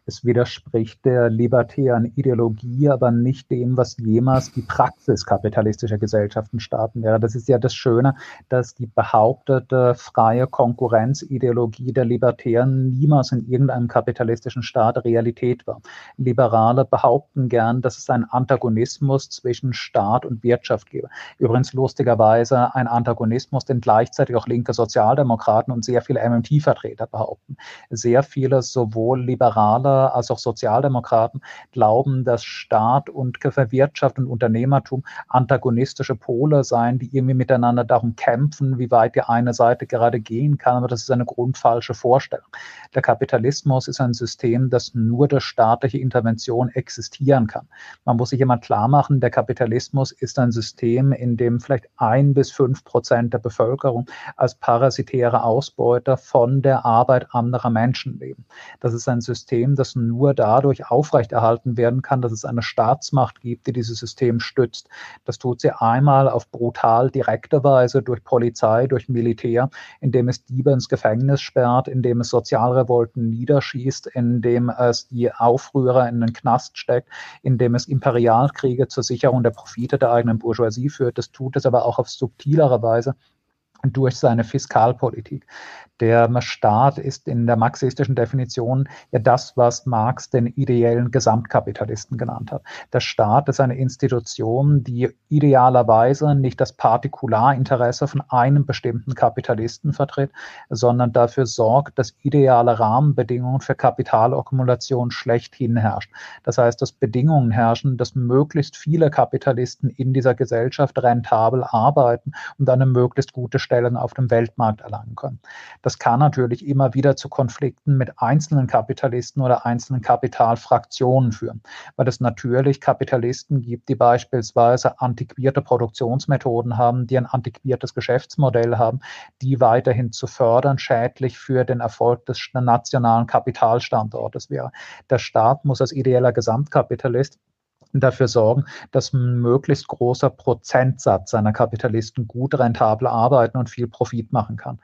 Es widerspricht der libertären Ideologie, aber nicht dem, was jemals die Praxis kapitalistischer Gesellschaften starten wäre. Das ist ja das Schöne, dass die behauptete freie Konkurrenzideologie der Libertären niemals in irgendeinem kapitalistischen Staat Realität war. Liberale behaupten gern, dass es einen Antagonismus zwischen Staat und Wirtschaft gebe. Übrigens lustigerweise ein Antagonismus, den gleichzeitig auch linke Sozialdemokraten und sehr viele MMT-Vertreter behaupten. Sehr viele sowohl liberale als auch Sozialdemokraten glauben, dass Staat und Wirtschaft und Unternehmertum antagonistische Pole seien, die irgendwie miteinander darum kämpfen, wie weit die eine Seite gerade gehen kann. Aber das ist eine grundfalsche Vorstellung. Der Kapitalismus ist ein System, das nur durch staatliche Intervention existieren kann. Man muss sich immer klar machen, der Kapitalismus ist ein System, in dem vielleicht ein bis fünf Prozent der Bevölkerung als parasitäre Ausbeuter von der Arbeit anderer Menschen leben. Das ist ein System, das nur dadurch aufrechterhalten werden kann, dass es eine Staatsmacht gibt, die dieses System stützt. Das tut sie einmal auf brutal direkte Weise durch Polizei, durch Militär, indem es Diebe ins Gefängnis sperrt, indem es Sozialrevolten niederschießt, indem es die Aufrührer in den Knast steckt, indem es Imperialkriege zur Sicherung der Profite der eigenen Bourgeoisie führt. Das tut es aber auch auf subtilere Weise durch seine Fiskalpolitik. Der Staat ist in der marxistischen Definition ja das, was Marx den ideellen Gesamtkapitalisten genannt hat. Der Staat ist eine Institution, die idealerweise nicht das Partikularinteresse von einem bestimmten Kapitalisten vertritt, sondern dafür sorgt, dass ideale Rahmenbedingungen für Kapitalakkumulation schlechthin herrscht. Das heißt, dass Bedingungen herrschen, dass möglichst viele Kapitalisten in dieser Gesellschaft rentabel arbeiten und eine möglichst gute Stellung auf dem Weltmarkt erlangen können. Das kann natürlich immer wieder zu Konflikten mit einzelnen Kapitalisten oder einzelnen Kapitalfraktionen führen, weil es natürlich Kapitalisten gibt, die beispielsweise antiquierte Produktionsmethoden haben, die ein antiquiertes Geschäftsmodell haben, die weiterhin zu fördern schädlich für den Erfolg des nationalen Kapitalstandortes wäre. Der Staat muss als ideeller Gesamtkapitalist dafür sorgen, dass ein möglichst großer Prozentsatz seiner Kapitalisten gut rentabel arbeiten und viel Profit machen kann.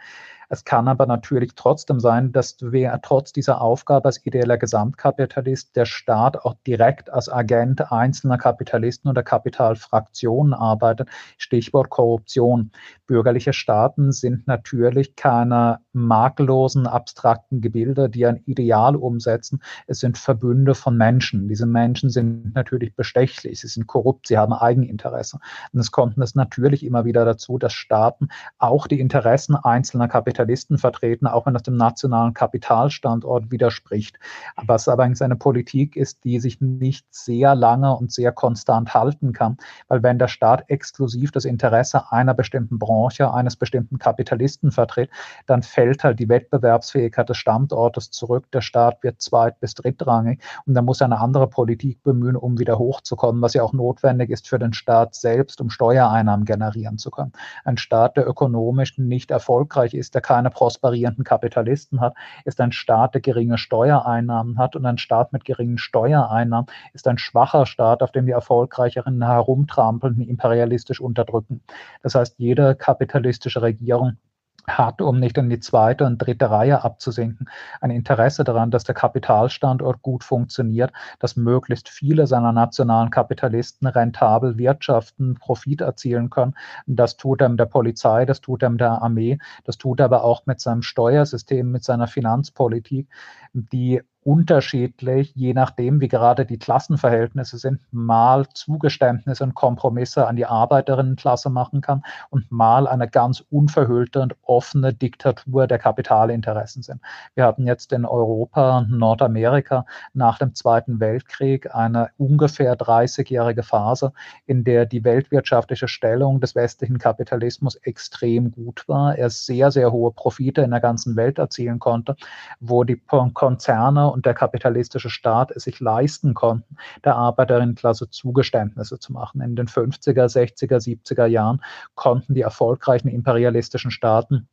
Es kann aber natürlich trotzdem sein, dass wer trotz dieser Aufgabe als ideeller Gesamtkapitalist der Staat auch direkt als Agent einzelner Kapitalisten oder Kapitalfraktionen arbeitet. Stichwort Korruption. Bürgerliche Staaten sind natürlich keine makellosen, abstrakten Gebilde, die ein Ideal umsetzen. Es sind Verbünde von Menschen. Diese Menschen sind natürlich bestechlich, sie sind korrupt, sie haben Eigeninteresse. Und es kommt es natürlich immer wieder dazu, dass Staaten auch die Interessen einzelner Kapitalisten Kapitalisten vertreten, auch wenn das dem nationalen Kapitalstandort widerspricht. Was aber eigentlich eine Politik ist, die sich nicht sehr lange und sehr konstant halten kann, weil wenn der Staat exklusiv das Interesse einer bestimmten Branche, eines bestimmten Kapitalisten vertritt, dann fällt halt die Wettbewerbsfähigkeit des Standortes zurück. Der Staat wird zweit- bis drittrangig und dann muss er eine andere Politik bemühen, um wieder hochzukommen, was ja auch notwendig ist für den Staat selbst, um Steuereinnahmen generieren zu können. Ein Staat, der ökonomisch nicht erfolgreich ist, der keine prosperierenden Kapitalisten hat, ist ein Staat, der geringe Steuereinnahmen hat und ein Staat mit geringen Steuereinnahmen ist ein schwacher Staat, auf dem die Erfolgreicheren herumtrampeln, imperialistisch unterdrücken. Das heißt, jede kapitalistische Regierung hat, um nicht in die zweite und dritte Reihe abzusinken, ein Interesse daran, dass der Kapitalstandort gut funktioniert, dass möglichst viele seiner nationalen Kapitalisten rentabel wirtschaften, Profit erzielen können. Das tut er mit der Polizei, das tut er mit der Armee, das tut er aber auch mit seinem Steuersystem, mit seiner Finanzpolitik, die unterschiedlich, je nachdem, wie gerade die Klassenverhältnisse sind, mal Zugeständnisse und Kompromisse an die Arbeiterinnenklasse machen kann und mal eine ganz unverhüllte und offene Diktatur der Kapitalinteressen sind. Wir hatten jetzt in Europa und Nordamerika nach dem Zweiten Weltkrieg eine ungefähr 30-jährige Phase, in der die weltwirtschaftliche Stellung des westlichen Kapitalismus extrem gut war. Er sehr, sehr hohe Profite in der ganzen Welt erzielen konnte, wo die Konzerne und der kapitalistische Staat es sich leisten konnten, der Arbeiterinnenklasse Zugeständnisse zu machen. In den 50er, 60er, 70er Jahren konnten die erfolgreichen imperialistischen Staaten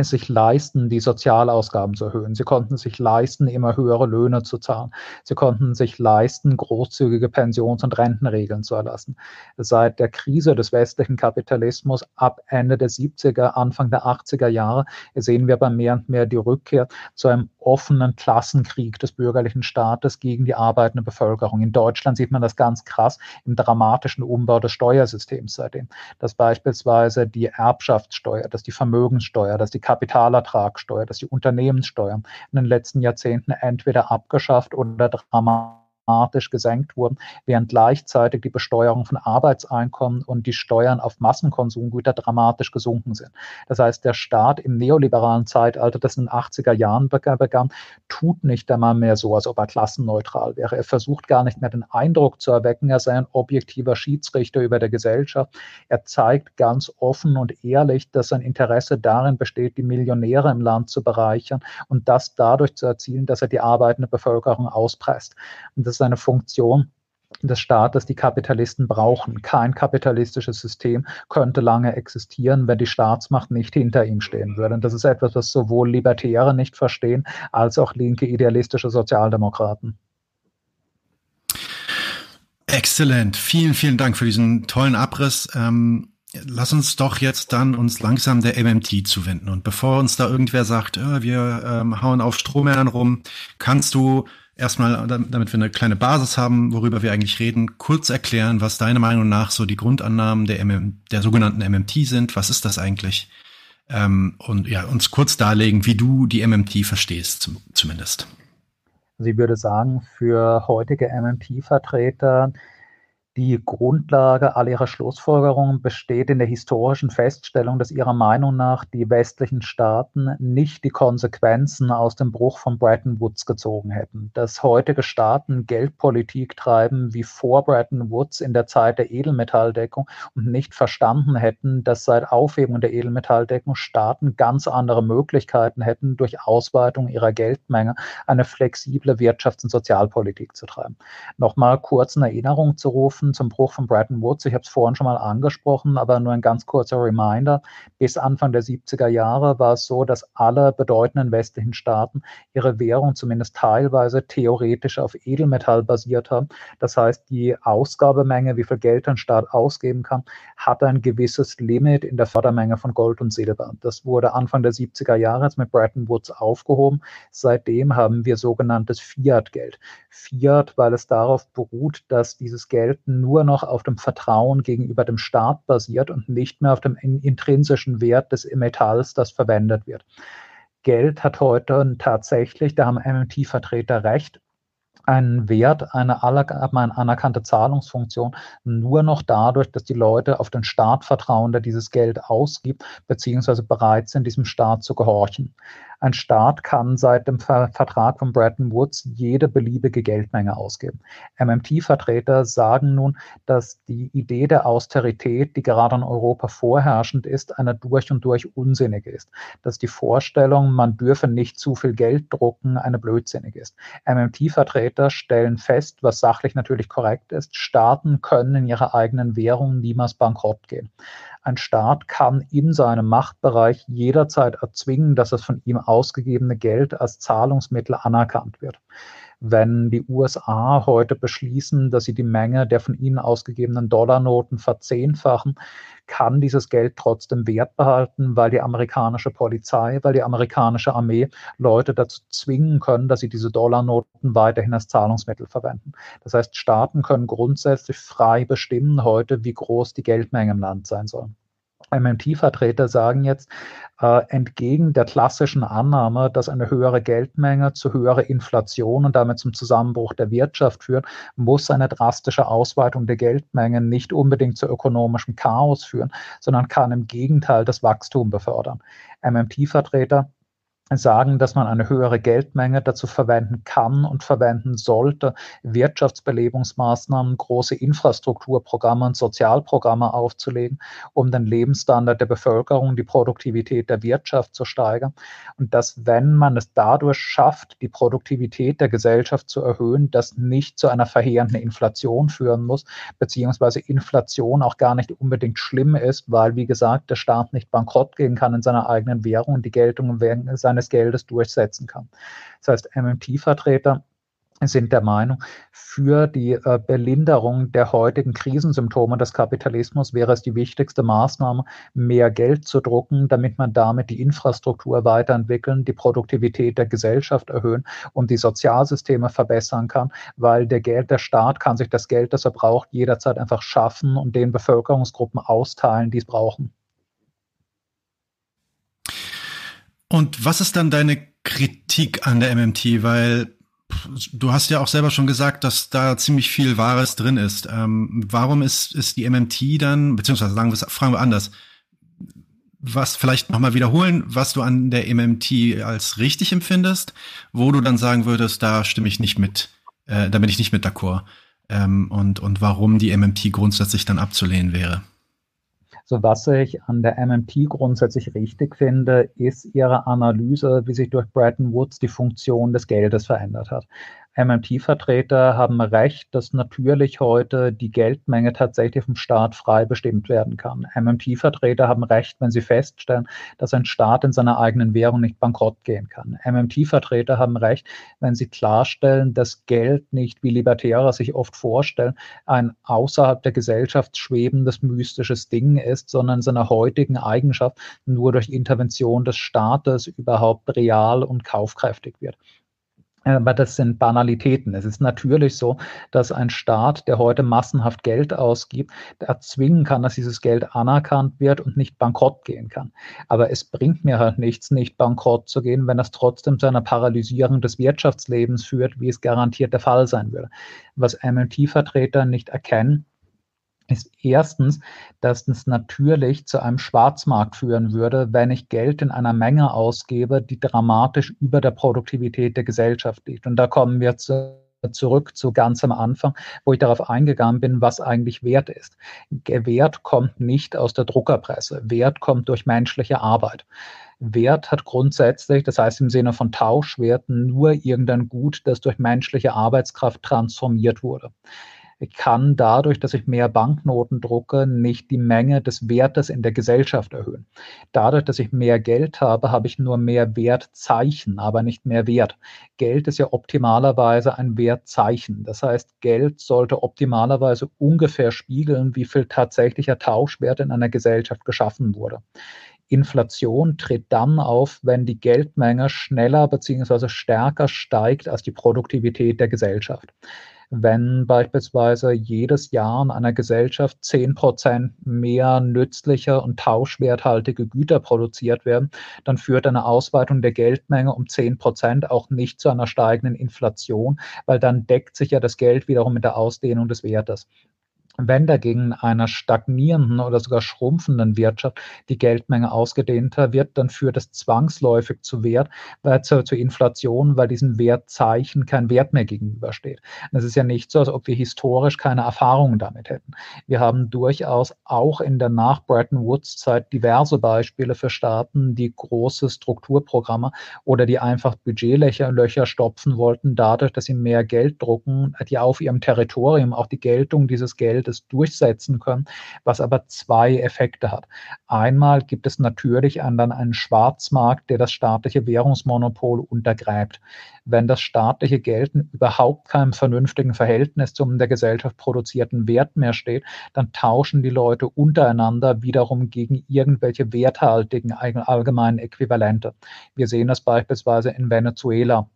es sich leisten, die Sozialausgaben zu erhöhen. Sie konnten sich leisten, immer höhere Löhne zu zahlen. Sie konnten sich leisten, großzügige Pensions- und Rentenregeln zu erlassen. Seit der Krise des westlichen Kapitalismus ab Ende der 70er, Anfang der 80er Jahre sehen wir bei mehr und mehr die Rückkehr zu einem offenen Klassenkrieg des bürgerlichen Staates gegen die arbeitende Bevölkerung. In Deutschland sieht man das ganz krass im dramatischen Umbau des Steuersystems seitdem, dass beispielsweise die Erbschaftssteuer, dass die Vermögenssteuer, dass die Kapitalertragssteuer, dass die Unternehmenssteuer in den letzten Jahrzehnten entweder abgeschafft oder dramatisch dramatisch gesenkt wurden, während gleichzeitig die Besteuerung von Arbeitseinkommen und die Steuern auf Massenkonsumgüter dramatisch gesunken sind. Das heißt, der Staat im neoliberalen Zeitalter, das in den 80er Jahren begann, tut nicht einmal mehr so, als ob er klassenneutral wäre. Er versucht gar nicht mehr den Eindruck zu erwecken, er sei ein objektiver Schiedsrichter über der Gesellschaft. Er zeigt ganz offen und ehrlich, dass sein Interesse darin besteht, die Millionäre im Land zu bereichern und das dadurch zu erzielen, dass er die arbeitende Bevölkerung auspresst. Und das ist eine Funktion, des Staates die Kapitalisten brauchen. Kein kapitalistisches System könnte lange existieren, wenn die Staatsmacht nicht hinter ihm stehen würde. Und das ist etwas, was sowohl Libertäre nicht verstehen, als auch linke idealistische Sozialdemokraten. Exzellent. Vielen, vielen Dank für diesen tollen Abriss. Ähm, lass uns doch jetzt dann uns langsam der MMT zuwenden. Und bevor uns da irgendwer sagt, oh, wir ähm, hauen auf Strohmännern rum, kannst du erstmal, damit wir eine kleine Basis haben, worüber wir eigentlich reden, kurz erklären, was deiner Meinung nach so die Grundannahmen der, MM, der sogenannten MMT sind. Was ist das eigentlich? Ähm, und ja, uns kurz darlegen, wie du die MMT verstehst, zum, zumindest. Also ich würde sagen, für heutige MMT-Vertreter die Grundlage all ihrer Schlussfolgerungen besteht in der historischen Feststellung, dass ihrer Meinung nach die westlichen Staaten nicht die Konsequenzen aus dem Bruch von Bretton Woods gezogen hätten. Dass heutige Staaten Geldpolitik treiben wie vor Bretton Woods in der Zeit der Edelmetalldeckung und nicht verstanden hätten, dass seit Aufhebung der Edelmetalldeckung Staaten ganz andere Möglichkeiten hätten, durch Ausweitung ihrer Geldmenge eine flexible Wirtschafts- und Sozialpolitik zu treiben. Nochmal kurz in Erinnerung zu rufen, Offen zum Bruch von Bretton Woods. Ich habe es vorhin schon mal angesprochen, aber nur ein ganz kurzer Reminder. Bis Anfang der 70er Jahre war es so, dass alle bedeutenden westlichen Staaten ihre Währung zumindest teilweise theoretisch auf Edelmetall basiert haben. Das heißt, die Ausgabemenge, wie viel Geld ein Staat ausgeben kann, hat ein gewisses Limit in der Fördermenge von Gold und Silber. Das wurde Anfang der 70er Jahre jetzt mit Bretton Woods aufgehoben. Seitdem haben wir sogenanntes Fiat-Geld. Fiat, weil es darauf beruht, dass dieses Geld nur noch auf dem Vertrauen gegenüber dem Staat basiert und nicht mehr auf dem intrinsischen Wert des Metalls, das verwendet wird. Geld hat heute tatsächlich, da haben MMT-Vertreter recht, einen Wert, eine anerkannte Zahlungsfunktion nur noch dadurch, dass die Leute auf den Staat vertrauen, der dieses Geld ausgibt, beziehungsweise bereit sind, diesem Staat zu gehorchen. Ein Staat kann seit dem Vertrag von Bretton Woods jede beliebige Geldmenge ausgeben. MMT-Vertreter sagen nun, dass die Idee der Austerität, die gerade in Europa vorherrschend ist, eine durch und durch unsinnige ist. Dass die Vorstellung, man dürfe nicht zu viel Geld drucken, eine blödsinnige ist. MMT-Vertreter stellen fest, was sachlich natürlich korrekt ist, Staaten können in ihrer eigenen Währung niemals bankrott gehen. Ein Staat kann in seinem Machtbereich jederzeit erzwingen, dass das von ihm ausgegebene Geld als Zahlungsmittel anerkannt wird. Wenn die USA heute beschließen, dass sie die Menge der von ihnen ausgegebenen Dollarnoten verzehnfachen, kann dieses Geld trotzdem Wert behalten, weil die amerikanische Polizei, weil die amerikanische Armee Leute dazu zwingen können, dass sie diese Dollarnoten weiterhin als Zahlungsmittel verwenden. Das heißt, Staaten können grundsätzlich frei bestimmen heute, wie groß die Geldmenge im Land sein soll. MMT-Vertreter sagen jetzt, äh, entgegen der klassischen Annahme, dass eine höhere Geldmenge zu höherer Inflation und damit zum Zusammenbruch der Wirtschaft führt, muss eine drastische Ausweitung der Geldmengen nicht unbedingt zu ökonomischem Chaos führen, sondern kann im Gegenteil das Wachstum befördern. MMT-Vertreter sagen, dass man eine höhere Geldmenge dazu verwenden kann und verwenden sollte, Wirtschaftsbelebungsmaßnahmen, große Infrastrukturprogramme und Sozialprogramme aufzulegen, um den Lebensstandard der Bevölkerung, die Produktivität der Wirtschaft zu steigern. Und dass, wenn man es dadurch schafft, die Produktivität der Gesellschaft zu erhöhen, das nicht zu einer verheerenden Inflation führen muss, beziehungsweise Inflation auch gar nicht unbedingt schlimm ist, weil, wie gesagt, der Staat nicht bankrott gehen kann in seiner eigenen Währung und die Geltung seiner seines Geldes durchsetzen kann. Das heißt, MMT-Vertreter sind der Meinung, für die äh, Belinderung der heutigen Krisensymptome des Kapitalismus wäre es die wichtigste Maßnahme, mehr Geld zu drucken, damit man damit die Infrastruktur weiterentwickeln, die Produktivität der Gesellschaft erhöhen und die Sozialsysteme verbessern kann, weil der Geld, der Staat kann sich das Geld, das er braucht, jederzeit einfach schaffen und den Bevölkerungsgruppen austeilen, die es brauchen. Und was ist dann deine Kritik an der MMT? Weil Du hast ja auch selber schon gesagt, dass da ziemlich viel Wahres drin ist. Ähm, warum ist, ist die MMT dann, beziehungsweise sagen wir, fragen wir anders, was vielleicht nochmal wiederholen, was du an der MMT als richtig empfindest, wo du dann sagen würdest, da stimme ich nicht mit, äh, da bin ich nicht mit d'accord ähm, und, und warum die MMT grundsätzlich dann abzulehnen wäre. So was ich an der MMT grundsätzlich richtig finde, ist ihre Analyse, wie sich durch Bretton Woods die Funktion des Geldes verändert hat. MMT-Vertreter haben recht, dass natürlich heute die Geldmenge tatsächlich vom Staat frei bestimmt werden kann. MMT-Vertreter haben recht, wenn sie feststellen, dass ein Staat in seiner eigenen Währung nicht bankrott gehen kann. MMT-Vertreter haben recht, wenn sie klarstellen, dass Geld nicht, wie Libertäre sich oft vorstellen, ein außerhalb der Gesellschaft schwebendes, mystisches Ding ist, sondern in seiner heutigen Eigenschaft nur durch Intervention des Staates überhaupt real und kaufkräftig wird. Aber das sind Banalitäten. Es ist natürlich so, dass ein Staat, der heute massenhaft Geld ausgibt, erzwingen kann, dass dieses Geld anerkannt wird und nicht bankrott gehen kann. Aber es bringt mir halt nichts, nicht bankrott zu gehen, wenn das trotzdem zu einer Paralysierung des Wirtschaftslebens führt, wie es garantiert der Fall sein würde. Was MMT-Vertreter nicht erkennen, ist erstens, dass es natürlich zu einem Schwarzmarkt führen würde, wenn ich Geld in einer Menge ausgebe, die dramatisch über der Produktivität der Gesellschaft liegt. Und da kommen wir zu zurück zu ganz am Anfang, wo ich darauf eingegangen bin, was eigentlich Wert ist. Wert kommt nicht aus der Druckerpresse. Wert kommt durch menschliche Arbeit. Wert hat grundsätzlich, das heißt im Sinne von Tauschwerten, nur irgendein Gut, das durch menschliche Arbeitskraft transformiert wurde. Ich kann dadurch, dass ich mehr Banknoten drucke, nicht die Menge des Wertes in der Gesellschaft erhöhen. Dadurch, dass ich mehr Geld habe, habe ich nur mehr Wertzeichen, aber nicht mehr Wert. Geld ist ja optimalerweise ein Wertzeichen. Das heißt, Geld sollte optimalerweise ungefähr spiegeln, wie viel tatsächlicher Tauschwert in einer Gesellschaft geschaffen wurde. Inflation tritt dann auf, wenn die Geldmenge schneller bzw. stärker steigt als die Produktivität der Gesellschaft wenn beispielsweise jedes Jahr in einer Gesellschaft zehn Prozent mehr nützliche und tauschwerthaltige Güter produziert werden, dann führt eine Ausweitung der Geldmenge um zehn Prozent auch nicht zu einer steigenden Inflation, weil dann deckt sich ja das Geld wiederum mit der Ausdehnung des Wertes. Wenn dagegen in einer stagnierenden oder sogar schrumpfenden Wirtschaft die Geldmenge ausgedehnter wird, dann führt es zwangsläufig zu Wert, äh, zu, zu Inflation, weil diesem Wertzeichen kein Wert mehr gegenübersteht. es ist ja nicht so, als ob wir historisch keine Erfahrungen damit hätten. Wir haben durchaus auch in der Nach-Bretton Woods-Zeit diverse Beispiele für Staaten, die große Strukturprogramme oder die einfach Budgetlöcher Löcher stopfen wollten, dadurch, dass sie mehr Geld drucken, die auf ihrem Territorium auch die Geltung dieses Geldes es durchsetzen können, was aber zwei Effekte hat. Einmal gibt es natürlich dann einen Schwarzmarkt, der das staatliche Währungsmonopol untergräbt. Wenn das staatliche Geld überhaupt keinem vernünftigen Verhältnis zum der Gesellschaft produzierten Wert mehr steht, dann tauschen die Leute untereinander wiederum gegen irgendwelche werthaltigen allgemeinen Äquivalente. Wir sehen das beispielsweise in Venezuela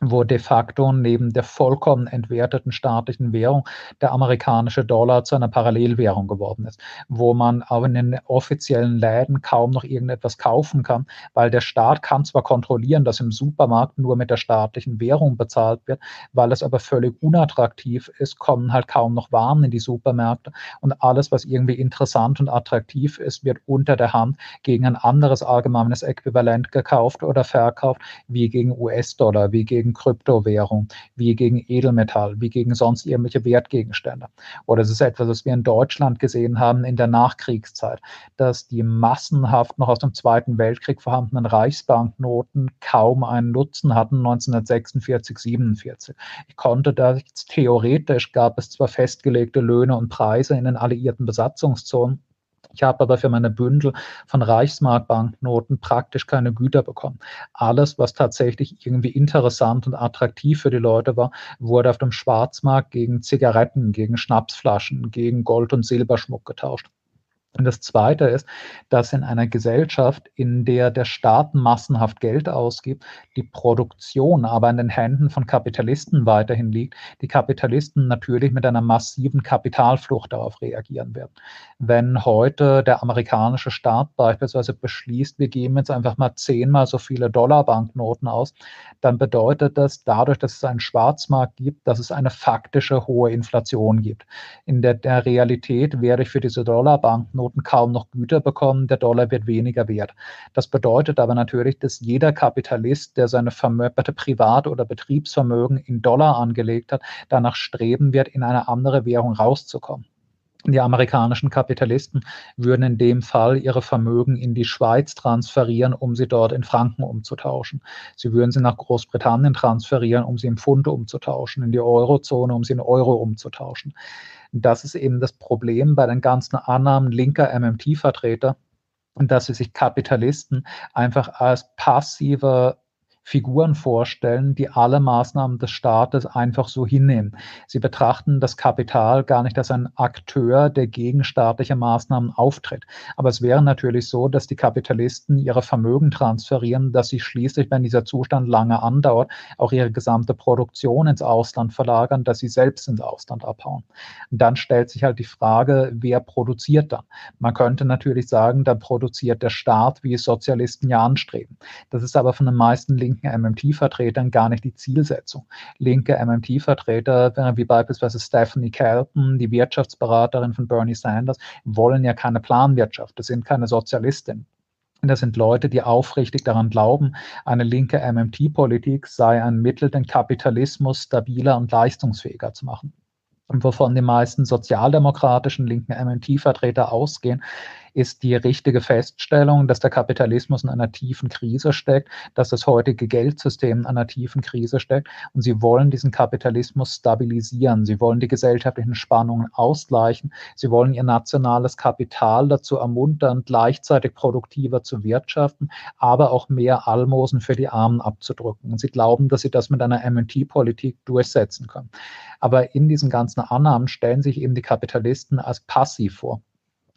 wo de facto neben der vollkommen entwerteten staatlichen Währung der amerikanische Dollar zu einer Parallelwährung geworden ist, wo man aber in den offiziellen Läden kaum noch irgendetwas kaufen kann, weil der Staat kann zwar kontrollieren, dass im Supermarkt nur mit der staatlichen Währung bezahlt wird, weil es aber völlig unattraktiv ist, kommen halt kaum noch Waren in die Supermärkte und alles, was irgendwie interessant und attraktiv ist, wird unter der Hand gegen ein anderes allgemeines Äquivalent gekauft oder verkauft, wie gegen US-Dollar, wie gegen gegen Kryptowährung, wie gegen Edelmetall, wie gegen sonst irgendwelche Wertgegenstände. Oder es ist etwas, was wir in Deutschland gesehen haben in der Nachkriegszeit, dass die massenhaft noch aus dem Zweiten Weltkrieg vorhandenen Reichsbanknoten kaum einen Nutzen hatten 1946, 47. Ich konnte da theoretisch gab es zwar festgelegte Löhne und Preise in den alliierten Besatzungszonen, ich habe aber für meine Bündel von Reichsmarkbanknoten praktisch keine Güter bekommen. Alles, was tatsächlich irgendwie interessant und attraktiv für die Leute war, wurde auf dem Schwarzmarkt gegen Zigaretten, gegen Schnapsflaschen, gegen Gold- und Silberschmuck getauscht. Und das Zweite ist, dass in einer Gesellschaft, in der der Staat massenhaft Geld ausgibt, die Produktion aber in den Händen von Kapitalisten weiterhin liegt, die Kapitalisten natürlich mit einer massiven Kapitalflucht darauf reagieren werden. Wenn heute der amerikanische Staat beispielsweise beschließt, wir geben jetzt einfach mal zehnmal so viele Dollarbanknoten aus, dann bedeutet das dadurch, dass es einen Schwarzmarkt gibt, dass es eine faktische hohe Inflation gibt. In der, der Realität werde ich für diese Dollarbanknoten Banknoten kaum noch Güter bekommen, der Dollar wird weniger wert. Das bedeutet aber natürlich, dass jeder Kapitalist, der seine Privat- oder Betriebsvermögen in Dollar angelegt hat, danach streben wird, in eine andere Währung rauszukommen. Die amerikanischen Kapitalisten würden in dem Fall ihre Vermögen in die Schweiz transferieren, um sie dort in Franken umzutauschen. Sie würden sie nach Großbritannien transferieren, um sie in Pfund umzutauschen, in die Eurozone, um sie in Euro umzutauschen. Das ist eben das Problem bei den ganzen Annahmen linker MMT-Vertreter, dass sie sich Kapitalisten einfach als passive Figuren vorstellen, die alle Maßnahmen des Staates einfach so hinnehmen. Sie betrachten das Kapital gar nicht als ein Akteur, der gegen staatliche Maßnahmen auftritt. Aber es wäre natürlich so, dass die Kapitalisten ihre Vermögen transferieren, dass sie schließlich, wenn dieser Zustand lange andauert, auch ihre gesamte Produktion ins Ausland verlagern, dass sie selbst ins Ausland abhauen. Und dann stellt sich halt die Frage, wer produziert dann? Man könnte natürlich sagen, dann produziert der Staat, wie es Sozialisten ja anstreben. Das ist aber von den meisten linken linken MMT-Vertretern gar nicht die Zielsetzung. Linke MMT-Vertreter, wie beispielsweise Stephanie Kelton, die Wirtschaftsberaterin von Bernie Sanders, wollen ja keine Planwirtschaft. Das sind keine Sozialistinnen. Das sind Leute, die aufrichtig daran glauben, eine linke MMT-Politik sei ein Mittel, den Kapitalismus stabiler und leistungsfähiger zu machen. Und wovon die meisten sozialdemokratischen linken MMT-Vertreter ausgehen, ist die richtige Feststellung, dass der Kapitalismus in einer tiefen Krise steckt, dass das heutige Geldsystem in einer tiefen Krise steckt und sie wollen diesen Kapitalismus stabilisieren. Sie wollen die gesellschaftlichen Spannungen ausgleichen. Sie wollen ihr nationales Kapital dazu ermuntern, gleichzeitig produktiver zu wirtschaften, aber auch mehr Almosen für die Armen abzudrücken. Und sie glauben, dass sie das mit einer MNT-Politik durchsetzen können. Aber in diesen ganzen Annahmen stellen sich eben die Kapitalisten als passiv vor.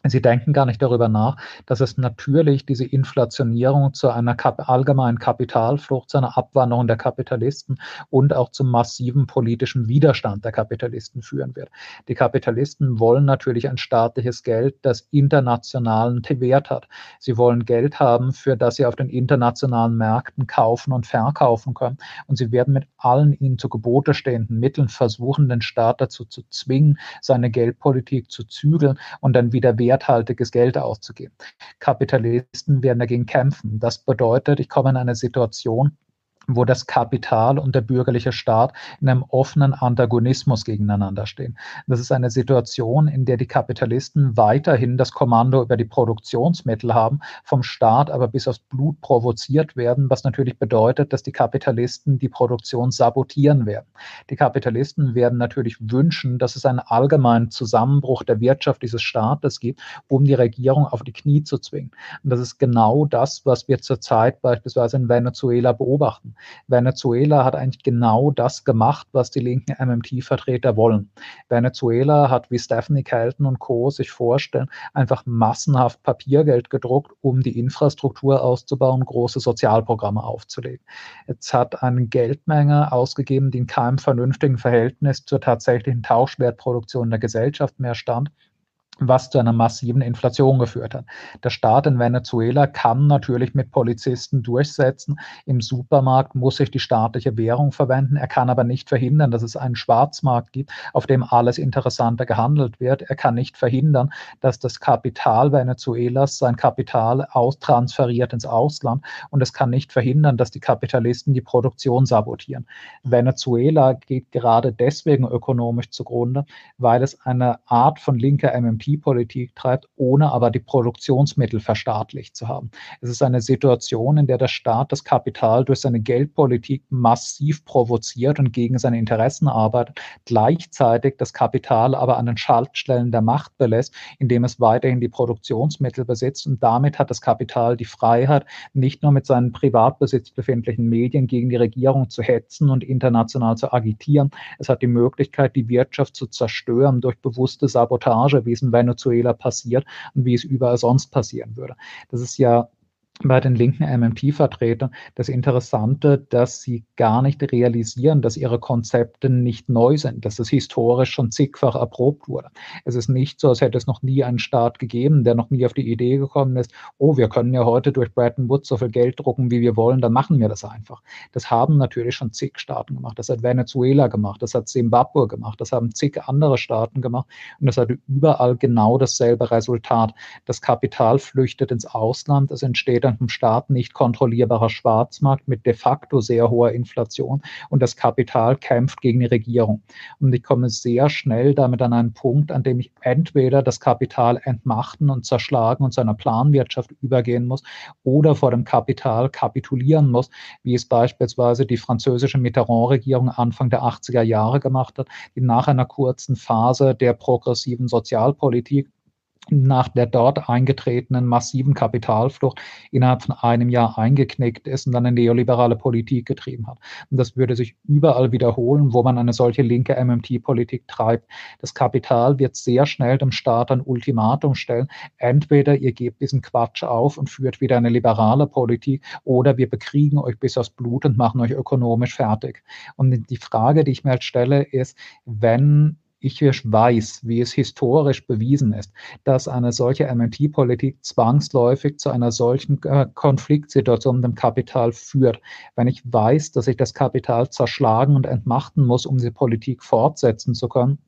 Sie denken gar nicht darüber nach, dass es natürlich diese Inflationierung zu einer Kap allgemeinen Kapitalflucht, zu einer Abwanderung der Kapitalisten und auch zum massiven politischen Widerstand der Kapitalisten führen wird. Die Kapitalisten wollen natürlich ein staatliches Geld, das internationalen Wert hat. Sie wollen Geld haben, für das sie auf den internationalen Märkten kaufen und verkaufen können. Und sie werden mit allen ihnen zu Gebote stehenden Mitteln versuchen, den Staat dazu zu zwingen, seine Geldpolitik zu zügeln und dann wieder Wert werthaltiges Geld auszugeben. Kapitalisten werden dagegen kämpfen. Das bedeutet, ich komme in eine Situation, wo das Kapital und der bürgerliche Staat in einem offenen Antagonismus gegeneinander stehen. Das ist eine Situation, in der die Kapitalisten weiterhin das Kommando über die Produktionsmittel haben, vom Staat aber bis aufs Blut provoziert werden, was natürlich bedeutet, dass die Kapitalisten die Produktion sabotieren werden. Die Kapitalisten werden natürlich wünschen, dass es einen allgemeinen Zusammenbruch der Wirtschaft dieses Staates gibt, um die Regierung auf die Knie zu zwingen. Und das ist genau das, was wir zurzeit beispielsweise in Venezuela beobachten. Venezuela hat eigentlich genau das gemacht, was die linken MMT-Vertreter wollen. Venezuela hat, wie Stephanie Kelton und Co. sich vorstellen, einfach massenhaft Papiergeld gedruckt, um die Infrastruktur auszubauen, große Sozialprogramme aufzulegen. Jetzt hat eine Geldmenge ausgegeben, die in keinem vernünftigen Verhältnis zur tatsächlichen Tauschwertproduktion der Gesellschaft mehr stand was zu einer massiven Inflation geführt hat. Der Staat in Venezuela kann natürlich mit Polizisten durchsetzen. Im Supermarkt muss sich die staatliche Währung verwenden. Er kann aber nicht verhindern, dass es einen Schwarzmarkt gibt, auf dem alles Interessanter gehandelt wird. Er kann nicht verhindern, dass das Kapital Venezuelas sein Kapital austransferiert ins Ausland. Und es kann nicht verhindern, dass die Kapitalisten die Produktion sabotieren. Venezuela geht gerade deswegen ökonomisch zugrunde, weil es eine Art von linker MMT Industriepolitik treibt, ohne aber die Produktionsmittel verstaatlicht zu haben. Es ist eine Situation, in der der Staat das Kapital durch seine Geldpolitik massiv provoziert und gegen seine Interessen arbeitet, gleichzeitig das Kapital aber an den Schaltstellen der Macht belässt, indem es weiterhin die Produktionsmittel besitzt. Und damit hat das Kapital die Freiheit, nicht nur mit seinen Privatbesitz befindlichen Medien gegen die Regierung zu hetzen und international zu agitieren. Es hat die Möglichkeit, die Wirtschaft zu zerstören durch bewusste Sabotage, wie es in Venezuela passiert und wie es überall sonst passieren würde. Das ist ja bei den linken MMT-Vertretern das Interessante, dass sie gar nicht realisieren, dass ihre Konzepte nicht neu sind, dass es historisch schon zigfach erprobt wurde. Es ist nicht so, als hätte es noch nie einen Staat gegeben, der noch nie auf die Idee gekommen ist, oh, wir können ja heute durch Bretton Woods so viel Geld drucken, wie wir wollen, dann machen wir das einfach. Das haben natürlich schon zig Staaten gemacht. Das hat Venezuela gemacht, das hat Zimbabwe gemacht, das haben zig andere Staaten gemacht und das hat überall genau dasselbe Resultat. Das Kapital flüchtet ins Ausland, es entsteht vom Staat nicht kontrollierbarer Schwarzmarkt mit de facto sehr hoher Inflation und das Kapital kämpft gegen die Regierung. Und ich komme sehr schnell damit an einen Punkt, an dem ich entweder das Kapital entmachten und zerschlagen und zu einer Planwirtschaft übergehen muss oder vor dem Kapital kapitulieren muss, wie es beispielsweise die französische Mitterrand-Regierung Anfang der 80er Jahre gemacht hat, die nach einer kurzen Phase der progressiven Sozialpolitik nach der dort eingetretenen massiven Kapitalflucht innerhalb von einem Jahr eingeknickt ist und dann eine neoliberale Politik getrieben hat. Und das würde sich überall wiederholen, wo man eine solche linke MMT-Politik treibt. Das Kapital wird sehr schnell dem Staat ein Ultimatum stellen. Entweder ihr gebt diesen Quatsch auf und führt wieder eine liberale Politik oder wir bekriegen euch bis aufs Blut und machen euch ökonomisch fertig. Und die Frage, die ich mir halt stelle, ist, wenn ich weiß, wie es historisch bewiesen ist, dass eine solche MMT-Politik zwangsläufig zu einer solchen äh, Konfliktsituation mit dem Kapital führt. Wenn ich weiß, dass ich das Kapital zerschlagen und entmachten muss, um diese Politik fortsetzen zu können,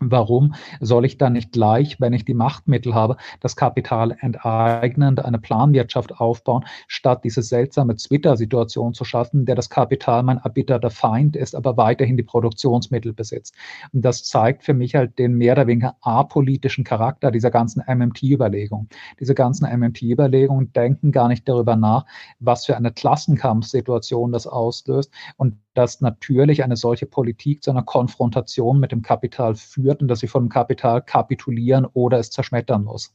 Warum soll ich dann nicht gleich, wenn ich die Machtmittel habe, das Kapital enteignen eine Planwirtschaft aufbauen, statt diese seltsame Twitter-Situation zu schaffen, der das Kapital mein erbitterter Feind ist, aber weiterhin die Produktionsmittel besitzt. Und das zeigt für mich halt den mehr oder weniger apolitischen Charakter dieser ganzen MMT-Überlegung. Diese ganzen MMT-Überlegungen denken gar nicht darüber nach, was für eine Klassenkampfsituation das auslöst und dass natürlich eine solche Politik zu einer Konfrontation mit dem Kapital führt und dass sie von dem Kapital kapitulieren oder es zerschmettern muss.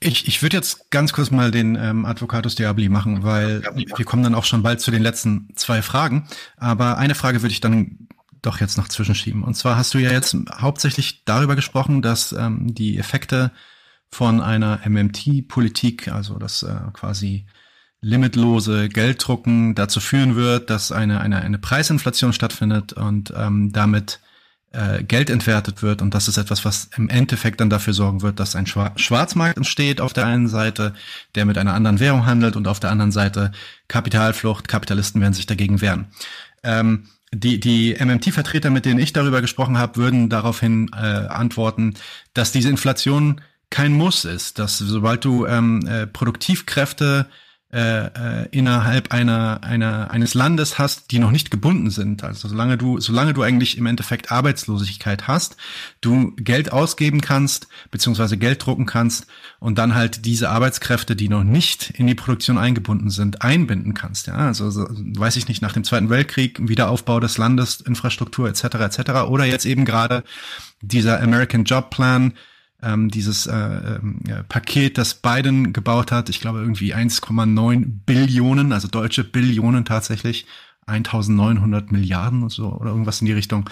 Ich, ich würde jetzt ganz kurz mal den ähm, Advocatus Diabli machen, weil wir kommen dann auch schon bald zu den letzten zwei Fragen. Aber eine Frage würde ich dann doch jetzt noch zwischenschieben. Und zwar hast du ja jetzt hauptsächlich darüber gesprochen, dass ähm, die Effekte von einer MMT-Politik, also das äh, quasi limitlose Gelddrucken dazu führen wird, dass eine, eine, eine Preisinflation stattfindet und ähm, damit äh, Geld entwertet wird. Und das ist etwas, was im Endeffekt dann dafür sorgen wird, dass ein Schwarzmarkt entsteht auf der einen Seite, der mit einer anderen Währung handelt und auf der anderen Seite Kapitalflucht. Kapitalisten werden sich dagegen wehren. Ähm, die, die MMT-Vertreter, mit denen ich darüber gesprochen habe, würden daraufhin äh, antworten, dass diese Inflation kein Muss ist, dass sobald du ähm, äh, Produktivkräfte äh, äh, innerhalb einer, einer, eines Landes hast, die noch nicht gebunden sind. Also solange du, solange du eigentlich im Endeffekt Arbeitslosigkeit hast, du Geld ausgeben kannst, beziehungsweise Geld drucken kannst und dann halt diese Arbeitskräfte, die noch nicht in die Produktion eingebunden sind, einbinden kannst. Ja, also so, weiß ich nicht, nach dem Zweiten Weltkrieg, Wiederaufbau des Landes, Infrastruktur etc. etc. oder jetzt eben gerade dieser American Job Plan, ähm, dieses äh, äh, Paket, das Biden gebaut hat, ich glaube irgendwie 1,9 Billionen, also deutsche Billionen tatsächlich, 1900 Milliarden und so oder irgendwas in die Richtung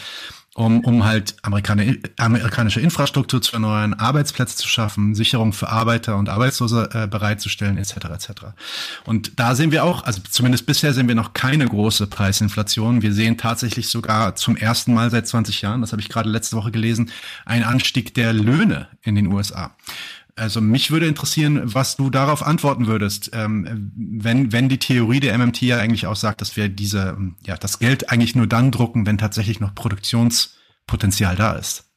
um, um halt Amerikaner, amerikanische Infrastruktur zu erneuern, Arbeitsplätze zu schaffen, Sicherung für Arbeiter und Arbeitslose äh, bereitzustellen, etc. etc. Und da sehen wir auch, also zumindest bisher sehen wir noch keine große Preisinflation. Wir sehen tatsächlich sogar zum ersten Mal seit 20 Jahren, das habe ich gerade letzte Woche gelesen, einen Anstieg der Löhne in den USA. Also mich würde interessieren, was du darauf antworten würdest, ähm, wenn, wenn die Theorie der MMT ja eigentlich auch sagt, dass wir diese, ja, das Geld eigentlich nur dann drucken, wenn tatsächlich noch Produktionspotenzial da ist.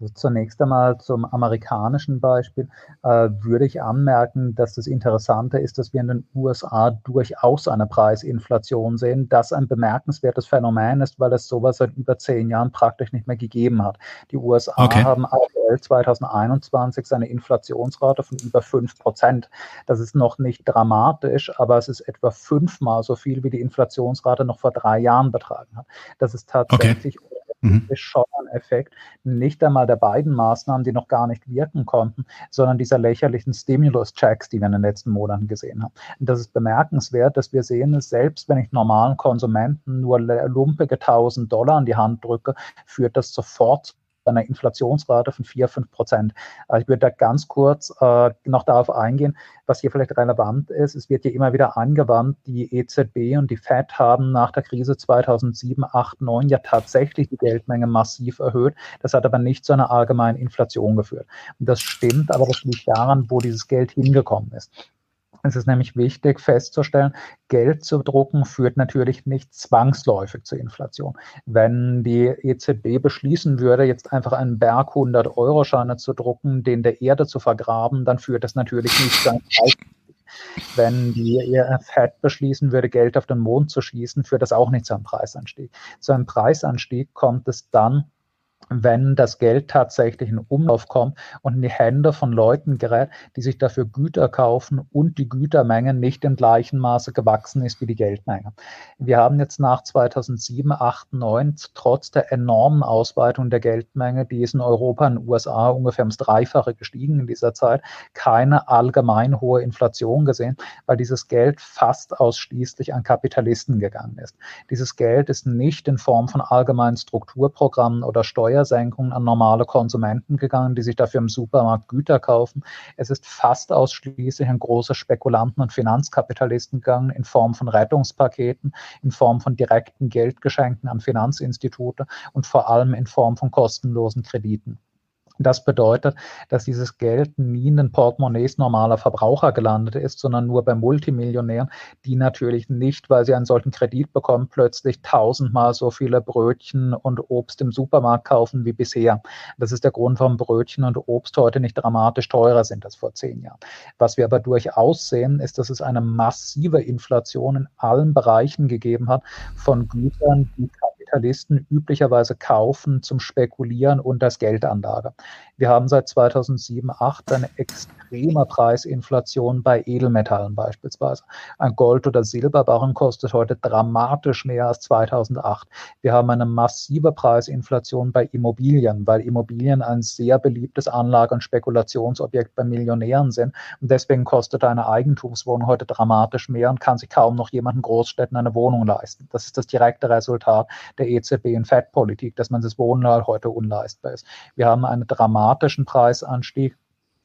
Also zunächst einmal zum amerikanischen Beispiel äh, würde ich anmerken, dass das Interessante ist, dass wir in den USA durchaus eine Preisinflation sehen, das ein bemerkenswertes Phänomen ist, weil es sowas seit über zehn Jahren praktisch nicht mehr gegeben hat. Die USA okay. haben aktuell 2021 seine Inflationsrate von über fünf Prozent. Das ist noch nicht dramatisch, aber es ist etwa fünfmal so viel, wie die Inflationsrate noch vor drei Jahren betragen hat. Das ist tatsächlich okay mhm. Effekt nicht einmal der beiden Maßnahmen, die noch gar nicht wirken konnten, sondern dieser lächerlichen Stimulus-Checks, die wir in den letzten Monaten gesehen haben. Und das ist bemerkenswert, dass wir sehen, selbst wenn ich normalen Konsumenten nur lumpige 1000 Dollar in die Hand drücke, führt das sofort einer Inflationsrate von 4, 5 Prozent. Also ich würde da ganz kurz äh, noch darauf eingehen, was hier vielleicht relevant ist. Es wird ja immer wieder angewandt, die EZB und die Fed haben nach der Krise 2007, 8, 9 ja tatsächlich die Geldmenge massiv erhöht. Das hat aber nicht zu einer allgemeinen Inflation geführt. Und das stimmt, aber das liegt daran, wo dieses Geld hingekommen ist. Es ist nämlich wichtig festzustellen, Geld zu drucken führt natürlich nicht zwangsläufig zur Inflation. Wenn die EZB beschließen würde, jetzt einfach einen Berg 100 Euro Scheine zu drucken, den der Erde zu vergraben, dann führt das natürlich nicht zu einem. Wenn die Fed beschließen würde, Geld auf den Mond zu schießen, führt das auch nicht zu einem Preisanstieg. Zu einem Preisanstieg kommt es dann, wenn das Geld tatsächlich in Umlauf kommt und in die Hände von Leuten gerät, die sich dafür Güter kaufen und die Gütermenge nicht im gleichen Maße gewachsen ist wie die Geldmenge. Wir haben jetzt nach 2007, 8, 9 trotz der enormen Ausweitung der Geldmenge, die ist in Europa und USA ungefähr ums Dreifache gestiegen in dieser Zeit, keine allgemein hohe Inflation gesehen, weil dieses Geld fast ausschließlich an Kapitalisten gegangen ist. Dieses Geld ist nicht in Form von allgemeinen Strukturprogrammen oder Steuern Steuersenkungen an normale Konsumenten gegangen, die sich dafür im Supermarkt Güter kaufen. Es ist fast ausschließlich an große Spekulanten und Finanzkapitalisten gegangen in Form von Rettungspaketen, in Form von direkten Geldgeschenken an Finanzinstitute und vor allem in Form von kostenlosen Krediten. Das bedeutet, dass dieses Geld nie in den Portemonnaies normaler Verbraucher gelandet ist, sondern nur bei Multimillionären, die natürlich nicht, weil sie einen solchen Kredit bekommen, plötzlich tausendmal so viele Brötchen und Obst im Supermarkt kaufen wie bisher. Das ist der Grund, warum Brötchen und Obst heute nicht dramatisch teurer sind als vor zehn Jahren. Was wir aber durchaus sehen, ist, dass es eine massive Inflation in allen Bereichen gegeben hat von Gütern, die Kapitalisten üblicherweise kaufen zum Spekulieren und als Geldanlage. Wir haben seit 2007, 2008 eine extreme Preisinflation bei Edelmetallen beispielsweise. Ein Gold- oder Silberbarren kostet heute dramatisch mehr als 2008. Wir haben eine massive Preisinflation bei Immobilien, weil Immobilien ein sehr beliebtes Anlage- und Spekulationsobjekt bei Millionären sind. Und deswegen kostet eine Eigentumswohnung heute dramatisch mehr und kann sich kaum noch jemand in Großstädten eine Wohnung leisten. Das ist das direkte Resultat der EZB- und FED-Politik, dass man das Wohnen heute unleistbar ist. Wir haben einen dramatischen Preisanstieg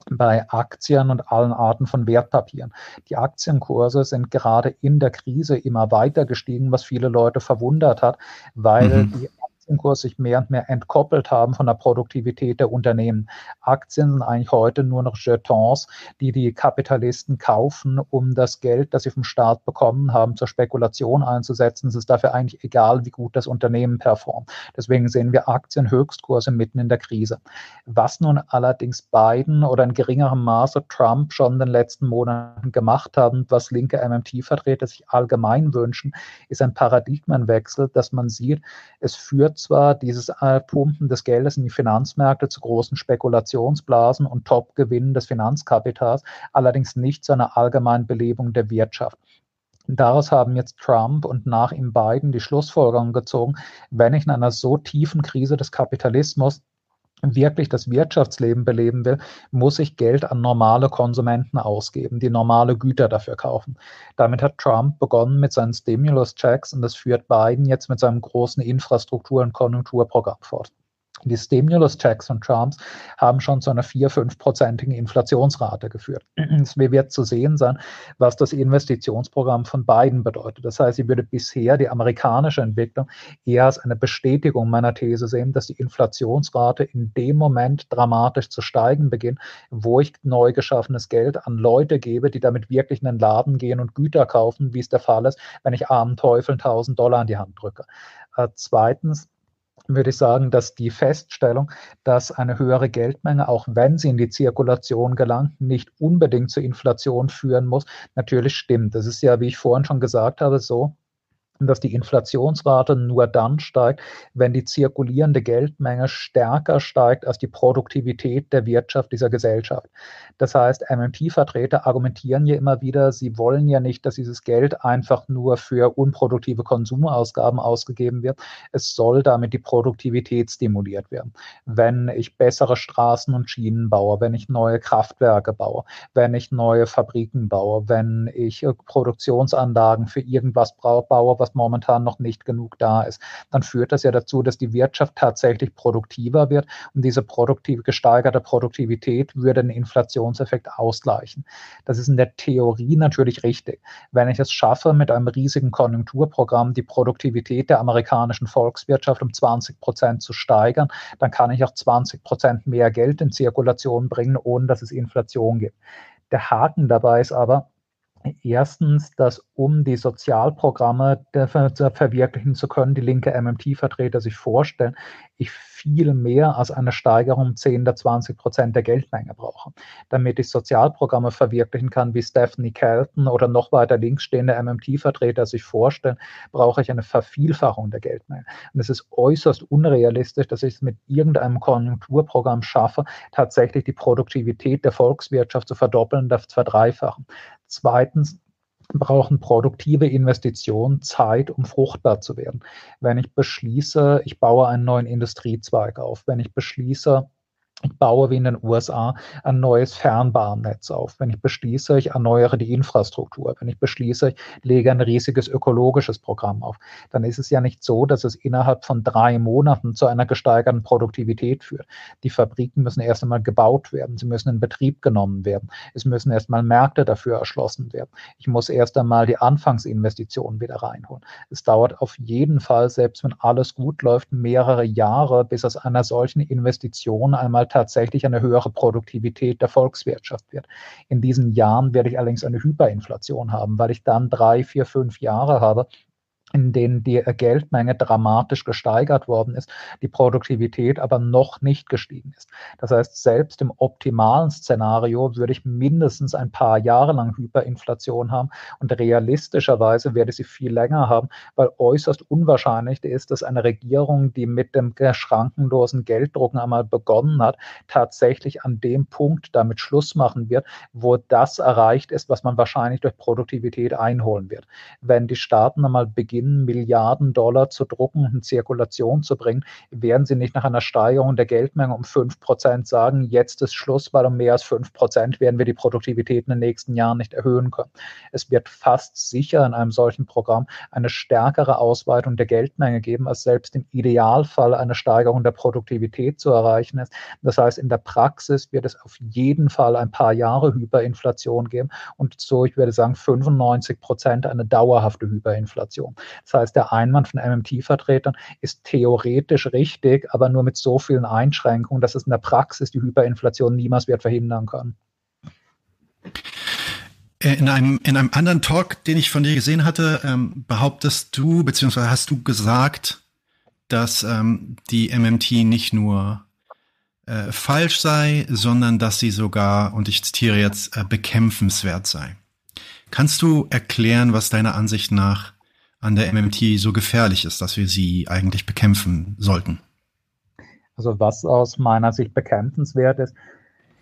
bei Aktien und allen Arten von Wertpapieren. Die Aktienkurse sind gerade in der Krise immer weiter gestiegen, was viele Leute verwundert hat, weil mhm. die Aktienkurs sich mehr und mehr entkoppelt haben von der Produktivität der Unternehmen. Aktien sind eigentlich heute nur noch Jetons, die die Kapitalisten kaufen, um das Geld, das sie vom Staat bekommen haben, zur Spekulation einzusetzen. Es ist dafür eigentlich egal, wie gut das Unternehmen performt. Deswegen sehen wir Aktienhöchstkurse mitten in der Krise. Was nun allerdings Biden oder in geringerem Maße Trump schon in den letzten Monaten gemacht haben, was linke MMT-Vertreter sich allgemein wünschen, ist ein Paradigmenwechsel, dass man sieht, es führt zwar dieses äh, Pumpen des Geldes in die Finanzmärkte zu großen Spekulationsblasen und Topgewinnen des Finanzkapitals, allerdings nicht zu einer allgemeinen Belebung der Wirtschaft. Daraus haben jetzt Trump und nach ihm Biden die Schlussfolgerung gezogen, wenn ich in einer so tiefen Krise des Kapitalismus wirklich das Wirtschaftsleben beleben will, muss ich Geld an normale Konsumenten ausgeben, die normale Güter dafür kaufen. Damit hat Trump begonnen mit seinen Stimulus-Checks und das führt Biden jetzt mit seinem großen Infrastruktur- und Konjunkturprogramm fort. Die Stimulus-Checks von Trumps haben schon zu einer 4-5-prozentigen Inflationsrate geführt. Es wird zu sehen sein, was das Investitionsprogramm von Biden bedeutet. Das heißt, ich würde bisher die amerikanische Entwicklung eher als eine Bestätigung meiner These sehen, dass die Inflationsrate in dem Moment dramatisch zu steigen beginnt, wo ich neu geschaffenes Geld an Leute gebe, die damit wirklich in den Laden gehen und Güter kaufen, wie es der Fall ist, wenn ich armen Teufeln 1000 Dollar in die Hand drücke. Äh, zweitens, würde ich sagen, dass die Feststellung, dass eine höhere Geldmenge, auch wenn sie in die Zirkulation gelangt, nicht unbedingt zur Inflation führen muss, natürlich stimmt. Das ist ja, wie ich vorhin schon gesagt habe, so, dass die Inflationsrate nur dann steigt, wenn die zirkulierende Geldmenge stärker steigt als die Produktivität der Wirtschaft dieser Gesellschaft. Das heißt, MMT-Vertreter argumentieren ja immer wieder, sie wollen ja nicht, dass dieses Geld einfach nur für unproduktive Konsumausgaben ausgegeben wird. Es soll damit die Produktivität stimuliert werden. Wenn ich bessere Straßen und Schienen baue, wenn ich neue Kraftwerke baue, wenn ich neue Fabriken baue, wenn ich Produktionsanlagen für irgendwas baue, was was momentan noch nicht genug da ist, dann führt das ja dazu, dass die Wirtschaft tatsächlich produktiver wird und diese produktive, gesteigerte Produktivität würde den Inflationseffekt ausgleichen. Das ist in der Theorie natürlich richtig. Wenn ich es schaffe, mit einem riesigen Konjunkturprogramm die Produktivität der amerikanischen Volkswirtschaft um 20 Prozent zu steigern, dann kann ich auch 20 Prozent mehr Geld in Zirkulation bringen, ohne dass es Inflation gibt. Der Haken dabei ist aber, Erstens, dass um die Sozialprogramme verwirklichen zu können, die linke MMT-Vertreter sich vorstellen, ich viel mehr als eine Steigerung um 10 oder 20 Prozent der Geldmenge brauche. Damit ich Sozialprogramme verwirklichen kann, wie Stephanie Kelton oder noch weiter links stehende MMT-Vertreter sich vorstellen, brauche ich eine Vervielfachung der Geldmenge. Und es ist äußerst unrealistisch, dass ich es mit irgendeinem Konjunkturprogramm schaffe, tatsächlich die Produktivität der Volkswirtschaft zu verdoppeln, das zu verdreifachen. Zweitens, brauchen produktive Investitionen Zeit, um fruchtbar zu werden. Wenn ich beschließe, ich baue einen neuen Industriezweig auf, wenn ich beschließe, ich baue wie in den USA ein neues Fernbahnnetz auf. Wenn ich beschließe, ich erneuere die Infrastruktur. Wenn ich beschließe, ich lege ein riesiges ökologisches Programm auf, dann ist es ja nicht so, dass es innerhalb von drei Monaten zu einer gesteigerten Produktivität führt. Die Fabriken müssen erst einmal gebaut werden. Sie müssen in Betrieb genommen werden. Es müssen erst einmal Märkte dafür erschlossen werden. Ich muss erst einmal die Anfangsinvestitionen wieder reinholen. Es dauert auf jeden Fall, selbst wenn alles gut läuft, mehrere Jahre, bis aus einer solchen Investition einmal tatsächlich eine höhere Produktivität der Volkswirtschaft wird. In diesen Jahren werde ich allerdings eine Hyperinflation haben, weil ich dann drei, vier, fünf Jahre habe, in denen die Geldmenge dramatisch gesteigert worden ist, die Produktivität aber noch nicht gestiegen ist. Das heißt, selbst im optimalen Szenario würde ich mindestens ein paar Jahre lang Hyperinflation haben und realistischerweise werde sie viel länger haben, weil äußerst unwahrscheinlich ist, dass eine Regierung, die mit dem schrankenlosen Gelddrucken einmal begonnen hat, tatsächlich an dem Punkt damit Schluss machen wird, wo das erreicht ist, was man wahrscheinlich durch Produktivität einholen wird. Wenn die Staaten einmal beginnen, beginnen, Milliarden Dollar zu drucken und in Zirkulation zu bringen, werden sie nicht nach einer Steigerung der Geldmenge um 5 Prozent sagen, jetzt ist Schluss, weil um mehr als 5 Prozent werden wir die Produktivität in den nächsten Jahren nicht erhöhen können. Es wird fast sicher in einem solchen Programm eine stärkere Ausweitung der Geldmenge geben, als selbst im Idealfall eine Steigerung der Produktivität zu erreichen ist. Das heißt, in der Praxis wird es auf jeden Fall ein paar Jahre Hyperinflation geben und so, ich würde sagen, 95 Prozent eine dauerhafte Hyperinflation. Das heißt, der Einwand von MMT-Vertretern ist theoretisch richtig, aber nur mit so vielen Einschränkungen, dass es in der Praxis die Hyperinflation niemals wird verhindern kann. Äh, in einem, in einem anderen Talk, den ich von dir gesehen hatte, ähm, behauptest du, beziehungsweise hast du gesagt, dass ähm, die MMT nicht nur äh, falsch sei, sondern dass sie sogar, und ich zitiere jetzt, äh, bekämpfenswert sei. Kannst du erklären, was deiner Ansicht nach an der MMT so gefährlich ist, dass wir sie eigentlich bekämpfen sollten? Also was aus meiner Sicht bekämpfenswert ist,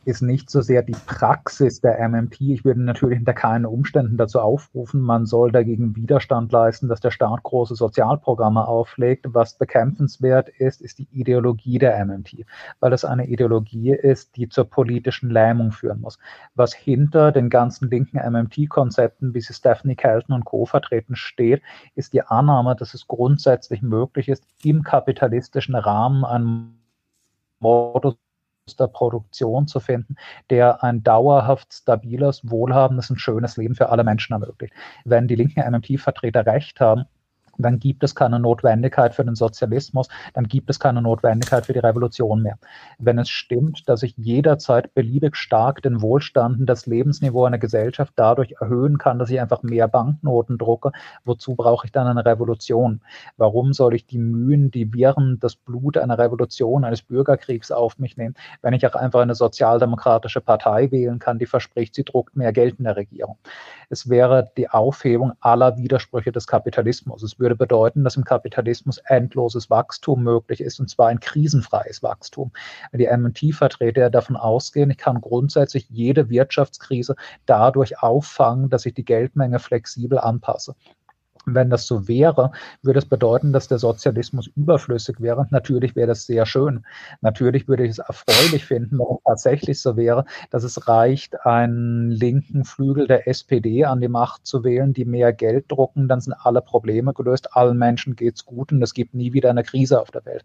ist nicht so sehr die Praxis der MMT. Ich würde natürlich unter keinen Umständen dazu aufrufen, man soll dagegen Widerstand leisten, dass der Staat große Sozialprogramme auflegt. Was bekämpfenswert ist, ist die Ideologie der MMT, weil es eine Ideologie ist, die zur politischen Lähmung führen muss. Was hinter den ganzen linken MMT-Konzepten, wie sie Stephanie Kelton und Co. vertreten, steht, ist die Annahme, dass es grundsätzlich möglich ist, im kapitalistischen Rahmen einen Modus der Produktion zu finden, der ein dauerhaft stabiles, wohlhabendes und schönes Leben für alle Menschen ermöglicht. Wenn die linken MMT-Vertreter recht haben, dann gibt es keine Notwendigkeit für den Sozialismus, dann gibt es keine Notwendigkeit für die Revolution mehr. Wenn es stimmt, dass ich jederzeit beliebig stark den Wohlstand und das Lebensniveau einer Gesellschaft dadurch erhöhen kann, dass ich einfach mehr Banknoten drucke, wozu brauche ich dann eine Revolution? Warum soll ich die Mühen, die Viren, das Blut einer Revolution, eines Bürgerkriegs auf mich nehmen, wenn ich auch einfach eine sozialdemokratische Partei wählen kann, die verspricht, sie druckt mehr Geld in der Regierung? Es wäre die Aufhebung aller Widersprüche des Kapitalismus. Es würde würde bedeuten, dass im Kapitalismus endloses Wachstum möglich ist, und zwar ein krisenfreies Wachstum. Die MMT-Vertreter davon ausgehen, ich kann grundsätzlich jede Wirtschaftskrise dadurch auffangen, dass ich die Geldmenge flexibel anpasse. Wenn das so wäre, würde es bedeuten, dass der Sozialismus überflüssig wäre. Natürlich wäre das sehr schön. Natürlich würde ich es erfreulich finden, wenn es tatsächlich so wäre, dass es reicht, einen linken Flügel der SPD an die Macht zu wählen, die mehr Geld drucken, dann sind alle Probleme gelöst, allen Menschen geht's gut und es gibt nie wieder eine Krise auf der Welt.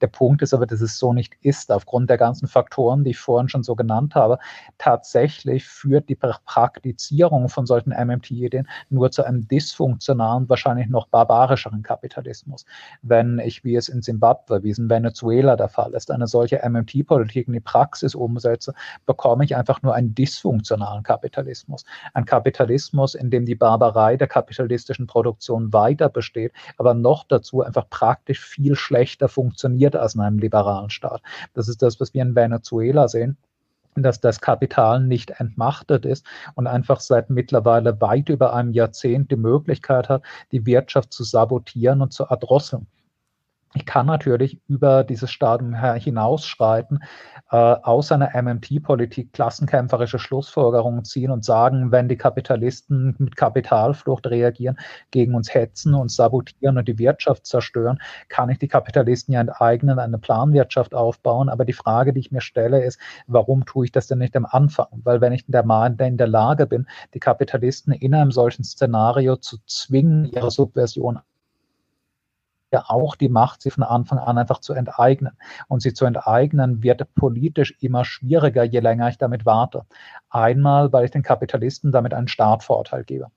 Der Punkt ist aber, dass es so nicht ist, aufgrund der ganzen Faktoren, die ich vorhin schon so genannt habe. Tatsächlich führt die Praktizierung von solchen MMT-Ideen nur zu einem dysfunktionalen und wahrscheinlich noch barbarischeren Kapitalismus. Wenn ich, wie es in Simbabwe, wie es in Venezuela der Fall ist, eine solche MMT-Politik in die Praxis umsetze, bekomme ich einfach nur einen dysfunktionalen Kapitalismus. Ein Kapitalismus, in dem die Barbarei der kapitalistischen Produktion weiter besteht, aber noch dazu einfach praktisch viel schlechter funktioniert als in einem liberalen Staat. Das ist das, was wir in Venezuela sehen dass das Kapital nicht entmachtet ist und einfach seit mittlerweile weit über einem Jahrzehnt die Möglichkeit hat, die Wirtschaft zu sabotieren und zu erdrosseln. Ich kann natürlich über dieses Stadium hinausschreiten, äh, aus einer MMT-Politik klassenkämpferische Schlussfolgerungen ziehen und sagen, wenn die Kapitalisten mit Kapitalflucht reagieren, gegen uns hetzen, und sabotieren und die Wirtschaft zerstören, kann ich die Kapitalisten ja enteignen, eine Planwirtschaft aufbauen. Aber die Frage, die ich mir stelle, ist, warum tue ich das denn nicht am Anfang? Weil wenn ich in der, in der Lage bin, die Kapitalisten in einem solchen Szenario zu zwingen, ihre Subversion ja auch die Macht, sie von Anfang an einfach zu enteignen. Und sie zu enteignen wird politisch immer schwieriger, je länger ich damit warte. Einmal, weil ich den Kapitalisten damit einen Startvorteil gebe.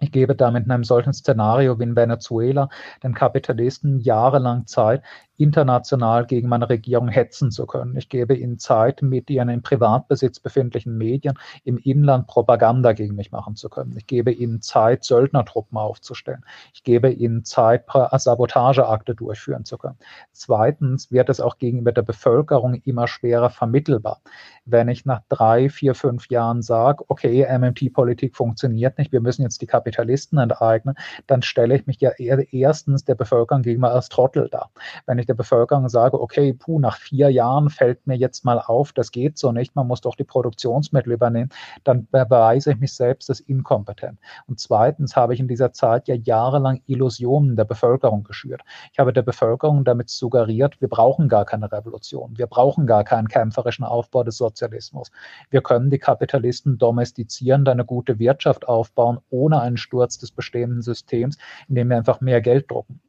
Ich gebe damit in einem solchen Szenario wie in Venezuela den Kapitalisten jahrelang Zeit, international gegen meine Regierung hetzen zu können. Ich gebe ihnen Zeit, mit ihren im Privatbesitz befindlichen Medien im Inland Propaganda gegen mich machen zu können. Ich gebe ihnen Zeit, Söldnertruppen aufzustellen. Ich gebe ihnen Zeit, Sabotageakte durchführen zu können. Zweitens wird es auch gegenüber der Bevölkerung immer schwerer vermittelbar. Wenn ich nach drei, vier, fünf Jahren sage, okay, MMT-Politik funktioniert nicht, wir müssen jetzt die Kapitalisten enteignen, dann stelle ich mich ja erstens der Bevölkerung gegenüber als Trottel dar. Wenn ich der Bevölkerung sage, okay, puh, nach vier Jahren fällt mir jetzt mal auf, das geht so nicht, man muss doch die Produktionsmittel übernehmen, dann beweise ich mich selbst als inkompetent. Und zweitens habe ich in dieser Zeit ja jahrelang Illusionen der Bevölkerung geschürt. Ich habe der Bevölkerung damit suggeriert, wir brauchen gar keine Revolution, wir brauchen gar keinen kämpferischen Aufbau des Sozialismus. Wir können die Kapitalisten domestizieren, eine gute Wirtschaft aufbauen, ohne einen Sturz des bestehenden Systems, indem wir einfach mehr Geld drucken.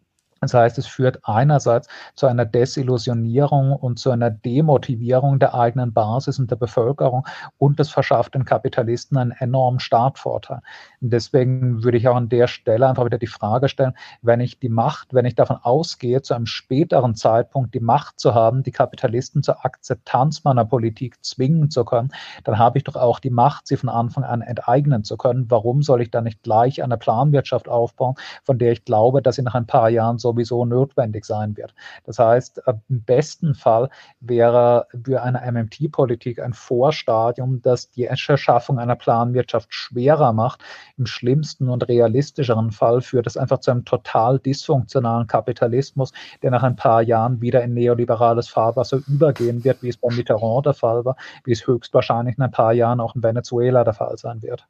Das heißt, es führt einerseits zu einer Desillusionierung und zu einer Demotivierung der eigenen Basis und der Bevölkerung und es verschafft den Kapitalisten einen enormen Startvorteil. Deswegen würde ich auch an der Stelle einfach wieder die Frage stellen, wenn ich die Macht, wenn ich davon ausgehe, zu einem späteren Zeitpunkt die Macht zu haben, die Kapitalisten zur Akzeptanz meiner Politik zwingen zu können, dann habe ich doch auch die Macht, sie von Anfang an enteignen zu können. Warum soll ich dann nicht gleich eine Planwirtschaft aufbauen, von der ich glaube, dass sie nach ein paar Jahren so sowieso notwendig sein wird. Das heißt, äh, im besten Fall wäre für eine MMT-Politik ein Vorstadium, das die Erschaffung einer Planwirtschaft schwerer macht. Im schlimmsten und realistischeren Fall führt es einfach zu einem total dysfunktionalen Kapitalismus, der nach ein paar Jahren wieder in neoliberales Fahrwasser übergehen wird, wie es bei Mitterrand der Fall war, wie es höchstwahrscheinlich in ein paar Jahren auch in Venezuela der Fall sein wird.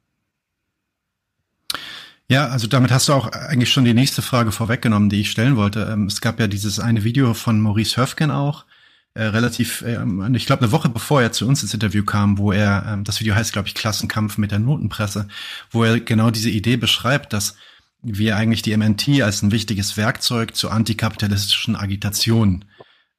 Ja, also damit hast du auch eigentlich schon die nächste Frage vorweggenommen, die ich stellen wollte. Ähm, es gab ja dieses eine Video von Maurice Höfgen auch, äh, relativ, äh, ich glaube eine Woche bevor er zu uns ins Interview kam, wo er, äh, das Video heißt, glaube ich, Klassenkampf mit der Notenpresse, wo er genau diese Idee beschreibt, dass wir eigentlich die MNT als ein wichtiges Werkzeug zur antikapitalistischen Agitation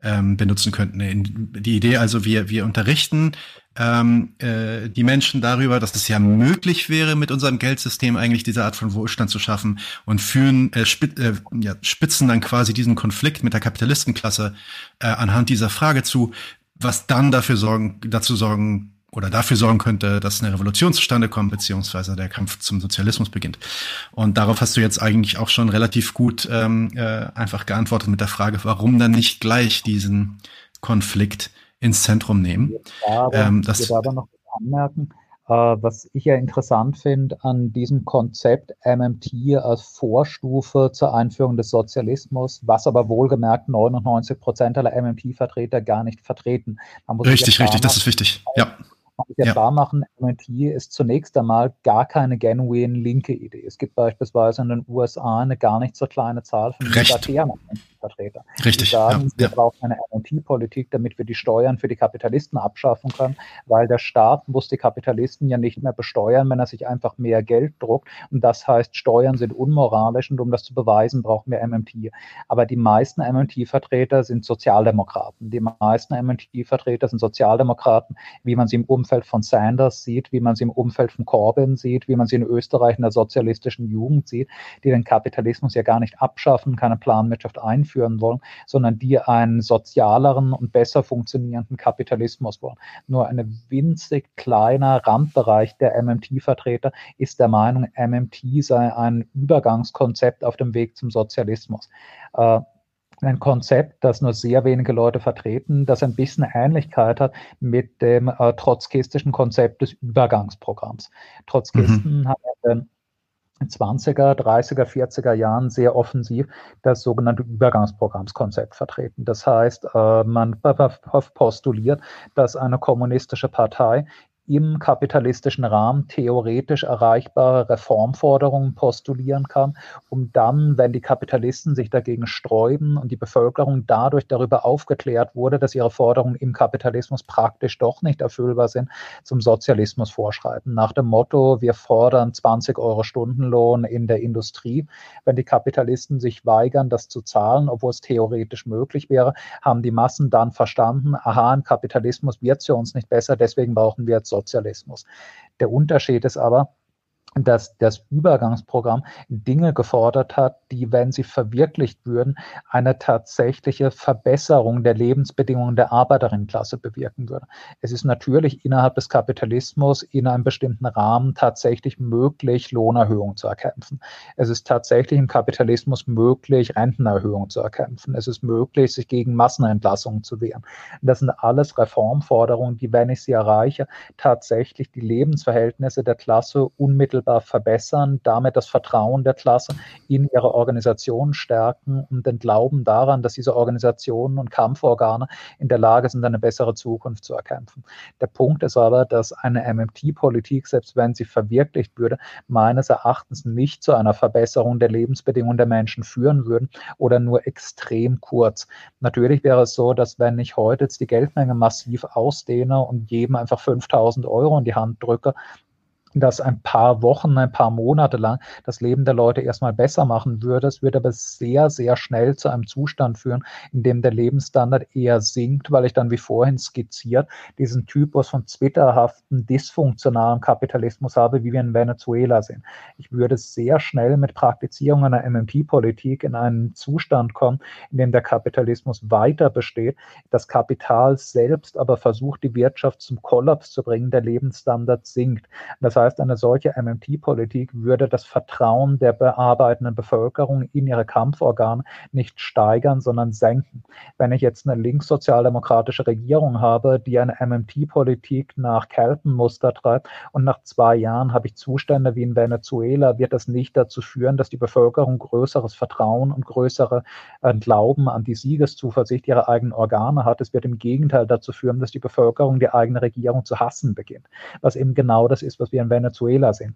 ähm, benutzen könnten. Die Idee also, wir, wir unterrichten ähm, äh, die Menschen darüber, dass es ja möglich wäre, mit unserem Geldsystem eigentlich diese Art von Wohlstand zu schaffen und führen, äh, spit, äh, ja, spitzen dann quasi diesen Konflikt mit der Kapitalistenklasse äh, anhand dieser Frage zu, was dann dafür sorgen, dazu sorgen oder dafür sorgen könnte, dass eine Revolution zustande kommt, beziehungsweise der Kampf zum Sozialismus beginnt. Und darauf hast du jetzt eigentlich auch schon relativ gut ähm, äh, einfach geantwortet mit der Frage, warum dann nicht gleich diesen Konflikt ins Zentrum nehmen. Aber, ähm, das, ich würde aber noch anmerken, äh, was ich ja interessant finde an diesem Konzept MMT als Vorstufe zur Einführung des Sozialismus, was aber wohlgemerkt 99 Prozent aller MMT-Vertreter gar nicht vertreten. richtig, richtig, das ist wichtig. Ja man muss ja, ja, klar machen, MIT ist zunächst einmal gar keine genuine linke Idee. Es gibt beispielsweise in den USA eine gar nicht so kleine Zahl von libertären Vertreter. Richtig. Die sagen, ja, wir ja. brauchen eine MIT-Politik, damit wir die Steuern für die Kapitalisten abschaffen können, weil der Staat muss die Kapitalisten ja nicht mehr besteuern, wenn er sich einfach mehr Geld druckt. Und das heißt, Steuern sind unmoralisch und um das zu beweisen, brauchen wir MMT. Aber die meisten MMT-Vertreter sind Sozialdemokraten. Die meisten MMT-Vertreter sind Sozialdemokraten, wie man sie im Umfeld von Sanders sieht, wie man sie im Umfeld von Corbyn sieht, wie man sie in Österreich in der sozialistischen Jugend sieht, die den Kapitalismus ja gar nicht abschaffen, keine Planwirtschaft einführen einführen wollen, sondern die einen sozialeren und besser funktionierenden Kapitalismus wollen. Nur ein winzig kleiner Randbereich der MMT-Vertreter ist der Meinung, MMT sei ein Übergangskonzept auf dem Weg zum Sozialismus. Äh, ein Konzept, das nur sehr wenige Leute vertreten, das ein bisschen Ähnlichkeit hat mit dem äh, trotzkistischen Konzept des Übergangsprogramms. Trotzkisten mhm. haben 20er, 30er, 40er Jahren sehr offensiv das sogenannte Übergangsprogrammskonzept vertreten. Das heißt, äh, man postuliert, dass eine kommunistische Partei im kapitalistischen Rahmen theoretisch erreichbare Reformforderungen postulieren kann, um dann, wenn die Kapitalisten sich dagegen sträuben und die Bevölkerung dadurch darüber aufgeklärt wurde, dass ihre Forderungen im Kapitalismus praktisch doch nicht erfüllbar sind, zum Sozialismus vorschreiten. Nach dem Motto, wir fordern 20 Euro Stundenlohn in der Industrie. Wenn die Kapitalisten sich weigern, das zu zahlen, obwohl es theoretisch möglich wäre, haben die Massen dann verstanden, aha, im Kapitalismus wird es für uns nicht besser, deswegen brauchen wir jetzt Sozialismus. Der Unterschied ist aber, dass das Übergangsprogramm Dinge gefordert hat, die, wenn sie verwirklicht würden, eine tatsächliche Verbesserung der Lebensbedingungen der Arbeiterinnenklasse bewirken würde. Es ist natürlich innerhalb des Kapitalismus in einem bestimmten Rahmen tatsächlich möglich, Lohnerhöhungen zu erkämpfen. Es ist tatsächlich im Kapitalismus möglich, Rentenerhöhungen zu erkämpfen. Es ist möglich, sich gegen Massenentlassungen zu wehren. Das sind alles Reformforderungen, die, wenn ich sie erreiche, tatsächlich die Lebensverhältnisse der Klasse unmittelbar unmittelbar verbessern, damit das Vertrauen der Klasse in ihre Organisation stärken und den Glauben daran, dass diese Organisationen und Kampforgane in der Lage sind, eine bessere Zukunft zu erkämpfen. Der Punkt ist aber, dass eine MMT-Politik, selbst wenn sie verwirklicht würde, meines Erachtens nicht zu einer Verbesserung der Lebensbedingungen der Menschen führen würden oder nur extrem kurz. Natürlich wäre es so, dass wenn ich heute jetzt die Geldmenge massiv ausdehne und jedem einfach 5000 Euro in die Hand drücke, das ein paar Wochen, ein paar Monate lang das Leben der Leute erstmal besser machen würde. Es würde aber sehr, sehr schnell zu einem Zustand führen, in dem der Lebensstandard eher sinkt, weil ich dann, wie vorhin skizziert, diesen Typus von zwitterhaften, dysfunktionalen Kapitalismus habe, wie wir in Venezuela sehen. Ich würde sehr schnell mit Praktizierung einer MMT-Politik in einen Zustand kommen, in dem der Kapitalismus weiter besteht, das Kapital selbst aber versucht, die Wirtschaft zum Kollaps zu bringen, der Lebensstandard sinkt. Das heißt, eine solche MMT-Politik würde das Vertrauen der bearbeitenden Bevölkerung in ihre Kampforgane nicht steigern, sondern senken. Wenn ich jetzt eine linkssozialdemokratische Regierung habe, die eine MMT-Politik nach Keltenmuster treibt und nach zwei Jahren habe ich Zustände wie in Venezuela, wird das nicht dazu führen, dass die Bevölkerung größeres Vertrauen und größere äh, Glauben an die Siegeszuversicht ihrer eigenen Organe hat. Es wird im Gegenteil dazu führen, dass die Bevölkerung die eigene Regierung zu hassen beginnt. Was eben genau das ist, was wir in Venezuela sehen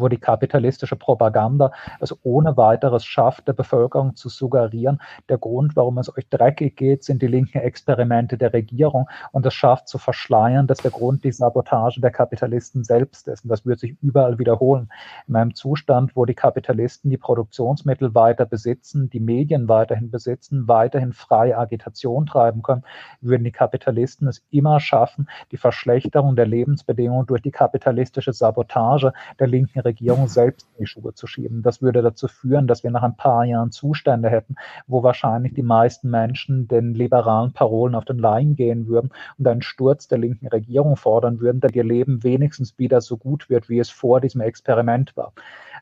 wo die kapitalistische Propaganda es ohne weiteres schafft, der Bevölkerung zu suggerieren, der Grund, warum es euch dreckig geht, sind die linken Experimente der Regierung und es schafft zu verschleiern, dass der Grund die Sabotage der Kapitalisten selbst ist. Und das wird sich überall wiederholen. In einem Zustand, wo die Kapitalisten die Produktionsmittel weiter besitzen, die Medien weiterhin besitzen, weiterhin freie Agitation treiben können, würden die Kapitalisten es immer schaffen, die Verschlechterung der Lebensbedingungen durch die kapitalistische Sabotage der linken Regierung selbst in die Schuhe zu schieben. Das würde dazu führen, dass wir nach ein paar Jahren Zustände hätten, wo wahrscheinlich die meisten Menschen den liberalen Parolen auf den Leim gehen würden und einen Sturz der linken Regierung fordern würden, dass ihr Leben wenigstens wieder so gut wird, wie es vor diesem Experiment war.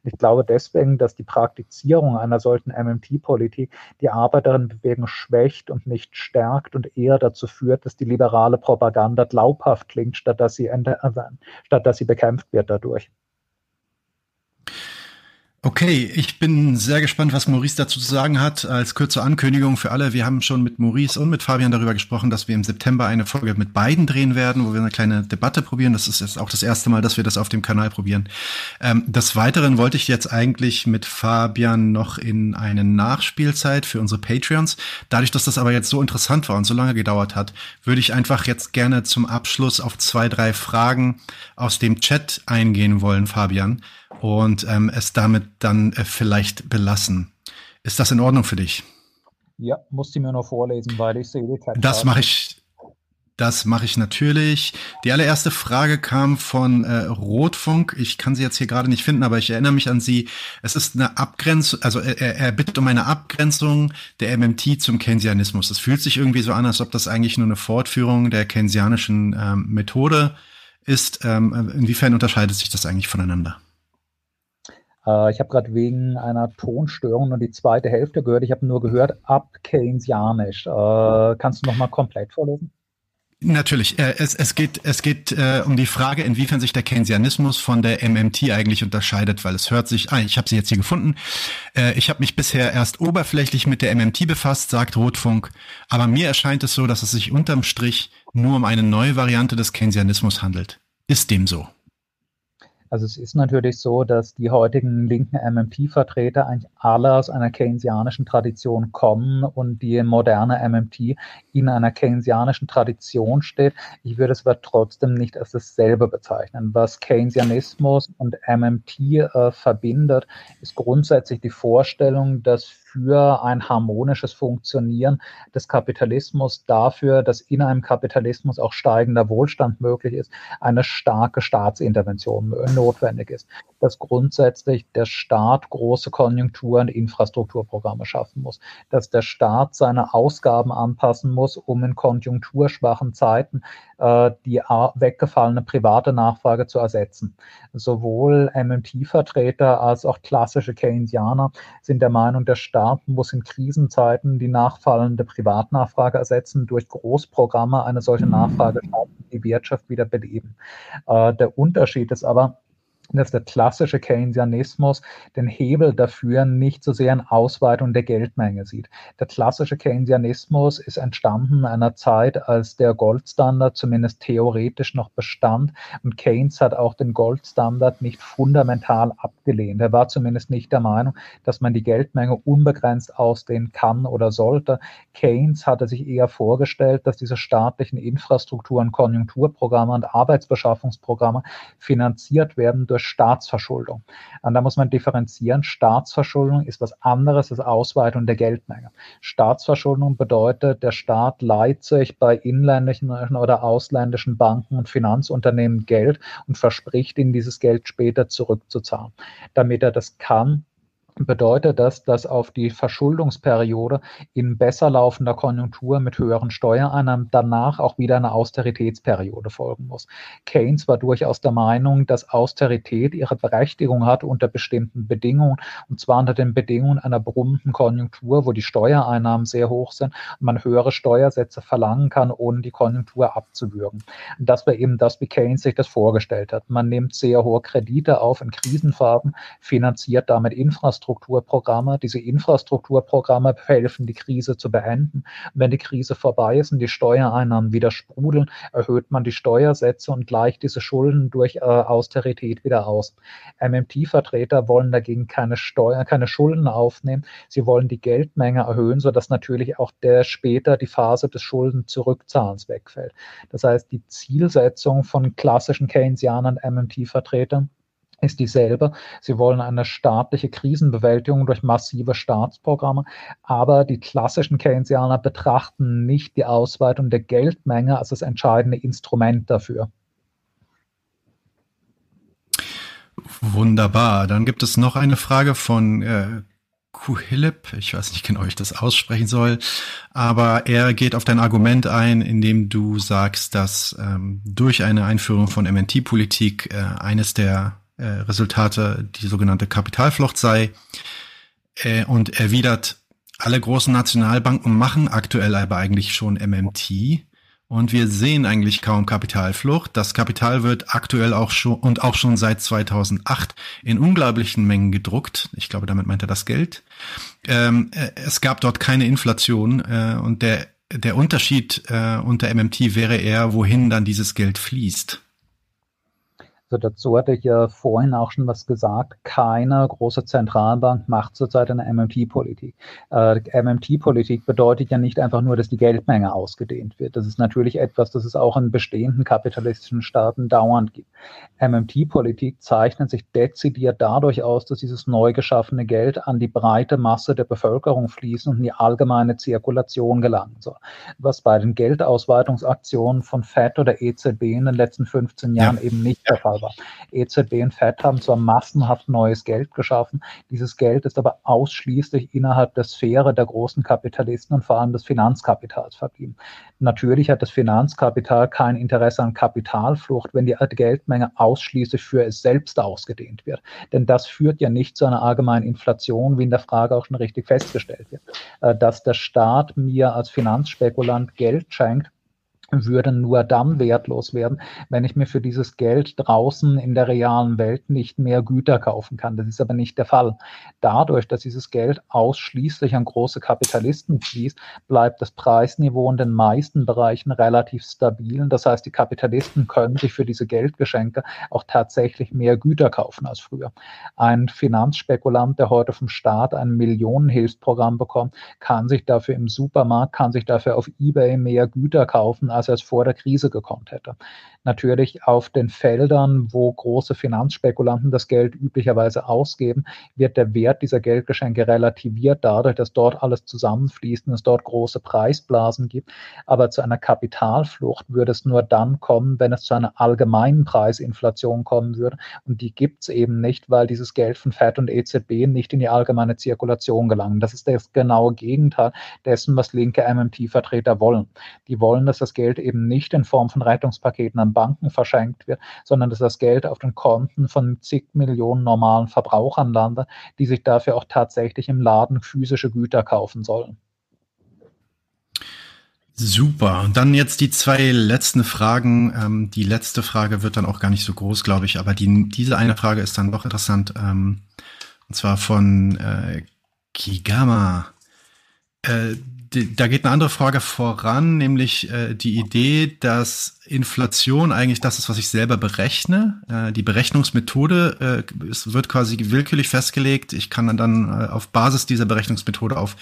Ich glaube deswegen, dass die Praktizierung einer solchen MMT-Politik die Arbeiterinnenbewegung schwächt und nicht stärkt und eher dazu führt, dass die liberale Propaganda glaubhaft klingt, statt dass sie, statt dass sie bekämpft wird dadurch. Okay, ich bin sehr gespannt, was Maurice dazu zu sagen hat. Als kurze Ankündigung für alle, wir haben schon mit Maurice und mit Fabian darüber gesprochen, dass wir im September eine Folge mit beiden drehen werden, wo wir eine kleine Debatte probieren. Das ist jetzt auch das erste Mal, dass wir das auf dem Kanal probieren. Ähm, des Weiteren wollte ich jetzt eigentlich mit Fabian noch in eine Nachspielzeit für unsere Patreons. Dadurch, dass das aber jetzt so interessant war und so lange gedauert hat, würde ich einfach jetzt gerne zum Abschluss auf zwei, drei Fragen aus dem Chat eingehen wollen, Fabian und ähm, es damit dann äh, vielleicht belassen. Ist das in Ordnung für dich? Ja, musst du mir nur vorlesen, weil ich sehe die Das mache ich. Das mache ich natürlich. Die allererste Frage kam von äh, Rotfunk. Ich kann sie jetzt hier gerade nicht finden, aber ich erinnere mich an sie. Es ist eine Abgrenzung, also er, er bittet um eine Abgrenzung der MMT zum Keynesianismus. Es fühlt sich irgendwie so an, als ob das eigentlich nur eine Fortführung der keynesianischen ähm, Methode ist. Ähm, inwiefern unterscheidet sich das eigentlich voneinander? Äh, ich habe gerade wegen einer Tonstörung nur die zweite Hälfte gehört. Ich habe nur gehört, ab Keynesianisch. Äh, kannst du nochmal komplett vorlesen? Natürlich. Äh, es, es geht, es geht äh, um die Frage, inwiefern sich der Keynesianismus von der MMT eigentlich unterscheidet, weil es hört sich, ah, ich habe sie jetzt hier gefunden. Äh, ich habe mich bisher erst oberflächlich mit der MMT befasst, sagt Rotfunk, aber mir erscheint es so, dass es sich unterm Strich nur um eine neue Variante des Keynesianismus handelt. Ist dem so? Also es ist natürlich so, dass die heutigen linken MMT-Vertreter eigentlich alle aus einer keynesianischen Tradition kommen und die moderne MMT in einer keynesianischen Tradition steht. Ich würde es aber trotzdem nicht als dasselbe bezeichnen. Was Keynesianismus und MMT äh, verbindet, ist grundsätzlich die Vorstellung, dass für ein harmonisches Funktionieren des Kapitalismus, dafür, dass in einem Kapitalismus auch steigender Wohlstand möglich ist, eine starke Staatsintervention notwendig ist. Dass grundsätzlich der Staat große Konjunktur- und Infrastrukturprogramme schaffen muss. Dass der Staat seine Ausgaben anpassen muss, um in konjunkturschwachen Zeiten die weggefallene private Nachfrage zu ersetzen. Sowohl MMT-Vertreter als auch klassische Keynesianer sind der Meinung, der Staat muss in Krisenzeiten die nachfallende Privatnachfrage ersetzen, durch Großprogramme eine solche Nachfrage schaffen, die Wirtschaft wieder beleben. Äh, der Unterschied ist aber, dass der klassische Keynesianismus den Hebel dafür nicht so sehr in Ausweitung der Geldmenge sieht. Der klassische Keynesianismus ist entstanden in einer Zeit, als der Goldstandard zumindest theoretisch noch bestand und Keynes hat auch den Goldstandard nicht fundamental abgelehnt. Er war zumindest nicht der Meinung, dass man die Geldmenge unbegrenzt ausdehnen kann oder sollte. Keynes hatte sich eher vorgestellt, dass diese staatlichen Infrastrukturen, Konjunkturprogramme und Arbeitsbeschaffungsprogramme finanziert werden durch Staatsverschuldung. Und da muss man differenzieren. Staatsverschuldung ist was anderes als Ausweitung der Geldmenge. Staatsverschuldung bedeutet, der Staat leiht sich bei inländischen oder ausländischen Banken und Finanzunternehmen Geld und verspricht ihnen dieses Geld später zurückzuzahlen. Damit er das kann, bedeutet das, dass auf die Verschuldungsperiode in besser laufender Konjunktur mit höheren Steuereinnahmen danach auch wieder eine Austeritätsperiode folgen muss. Keynes war durchaus der Meinung, dass Austerität ihre Berechtigung hat unter bestimmten Bedingungen, und zwar unter den Bedingungen einer brummenden Konjunktur, wo die Steuereinnahmen sehr hoch sind und man höhere Steuersätze verlangen kann, ohne die Konjunktur abzuwürgen. Das war eben das, wie Keynes sich das vorgestellt hat. Man nimmt sehr hohe Kredite auf in Krisenphasen, finanziert damit Infrastruktur, Infrastrukturprogramme. Diese Infrastrukturprogramme helfen, die Krise zu beenden. Und wenn die Krise vorbei ist und die Steuereinnahmen wieder sprudeln, erhöht man die Steuersätze und gleicht diese Schulden durch äh, Austerität wieder aus. MMT-Vertreter wollen dagegen keine Steuer, keine Schulden aufnehmen. Sie wollen die Geldmenge erhöhen, sodass natürlich auch der später die Phase des Schuldenzurückzahlens wegfällt. Das heißt, die Zielsetzung von klassischen Keynesianern, MMT-Vertretern ist dieselbe. Sie wollen eine staatliche Krisenbewältigung durch massive Staatsprogramme, aber die klassischen Keynesianer betrachten nicht die Ausweitung der Geldmenge als das entscheidende Instrument dafür. Wunderbar. Dann gibt es noch eine Frage von äh, Kuhilip. Ich weiß nicht genau, wie ich das aussprechen soll. Aber er geht auf dein Argument ein, indem du sagst, dass ähm, durch eine Einführung von MNT-Politik äh, eines der äh, Resultate die sogenannte Kapitalflucht sei äh, und erwidert, alle großen Nationalbanken machen aktuell aber eigentlich schon MMT und wir sehen eigentlich kaum Kapitalflucht. Das Kapital wird aktuell auch schon und auch schon seit 2008 in unglaublichen Mengen gedruckt. Ich glaube, damit meint er das Geld. Ähm, äh, es gab dort keine Inflation äh, und der der Unterschied äh, unter MMT wäre eher, wohin dann dieses Geld fließt. Also dazu hatte ich ja vorhin auch schon was gesagt. Keine große Zentralbank macht zurzeit eine MMT-Politik. Äh, MMT-Politik bedeutet ja nicht einfach nur, dass die Geldmenge ausgedehnt wird. Das ist natürlich etwas, das es auch in bestehenden kapitalistischen Staaten dauernd gibt. MMT-Politik zeichnet sich dezidiert dadurch aus, dass dieses neu geschaffene Geld an die breite Masse der Bevölkerung fließen und in die allgemeine Zirkulation gelangen soll. Was bei den Geldausweitungsaktionen von FED oder EZB in den letzten 15 Jahren ja. eben nicht der Fall war. EZB und FED haben zwar massenhaft neues Geld geschaffen, dieses Geld ist aber ausschließlich innerhalb der Sphäre der großen Kapitalisten und vor allem des Finanzkapitals verblieben. Natürlich hat das Finanzkapital kein Interesse an Kapitalflucht, wenn die Geldmenge ausschließlich für es selbst ausgedehnt wird. Denn das führt ja nicht zu einer allgemeinen Inflation, wie in der Frage auch schon richtig festgestellt wird. Äh, dass der Staat mir als Finanzspekulant Geld schenkt, würden nur dann wertlos werden, wenn ich mir für dieses Geld draußen in der realen Welt nicht mehr Güter kaufen kann. Das ist aber nicht der Fall. Dadurch, dass dieses Geld ausschließlich an große Kapitalisten fließt, bleibt das Preisniveau in den meisten Bereichen relativ stabil. Das heißt, die Kapitalisten können sich für diese Geldgeschenke auch tatsächlich mehr Güter kaufen als früher. Ein Finanzspekulant, der heute vom Staat ein Millionenhilfsprogramm bekommt, kann sich dafür im Supermarkt, kann sich dafür auf eBay mehr Güter kaufen als er es vor der Krise gekonnt hätte natürlich auf den Feldern, wo große Finanzspekulanten das Geld üblicherweise ausgeben, wird der Wert dieser Geldgeschenke relativiert dadurch, dass dort alles zusammenfließt und es dort große Preisblasen gibt. Aber zu einer Kapitalflucht würde es nur dann kommen, wenn es zu einer allgemeinen Preisinflation kommen würde. Und die gibt es eben nicht, weil dieses Geld von FED und EZB nicht in die allgemeine Zirkulation gelangt. Das ist das genaue Gegenteil dessen, was linke MMT-Vertreter wollen. Die wollen, dass das Geld eben nicht in Form von Rettungspaketen an Banken verschenkt wird, sondern dass das Geld auf den Konten von zig Millionen normalen Verbrauchern landet, die sich dafür auch tatsächlich im Laden physische Güter kaufen sollen. Super. Und dann jetzt die zwei letzten Fragen. Ähm, die letzte Frage wird dann auch gar nicht so groß, glaube ich, aber die, diese eine Frage ist dann doch interessant. Ähm, und zwar von äh, Kigama. Äh, da geht eine andere Frage voran, nämlich äh, die Idee, dass Inflation eigentlich das ist, was ich selber berechne. Äh, die Berechnungsmethode äh, es wird quasi willkürlich festgelegt. Ich kann dann äh, auf Basis dieser Berechnungsmethode auf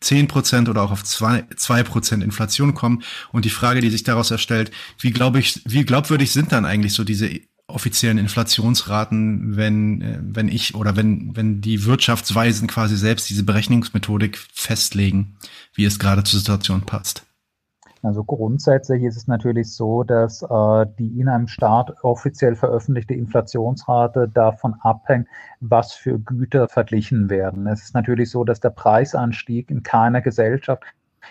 zehn Prozent oder auch auf zwei zwei Prozent Inflation kommen. Und die Frage, die sich daraus erstellt, wie glaube ich, wie glaubwürdig sind dann eigentlich so diese offiziellen Inflationsraten, wenn, äh, wenn ich oder wenn, wenn die Wirtschaftsweisen quasi selbst diese Berechnungsmethodik festlegen, wie es gerade zur Situation passt. Also grundsätzlich ist es natürlich so, dass äh, die in einem Staat offiziell veröffentlichte Inflationsrate davon abhängt, was für Güter verglichen werden. Es ist natürlich so, dass der Preisanstieg in keiner Gesellschaft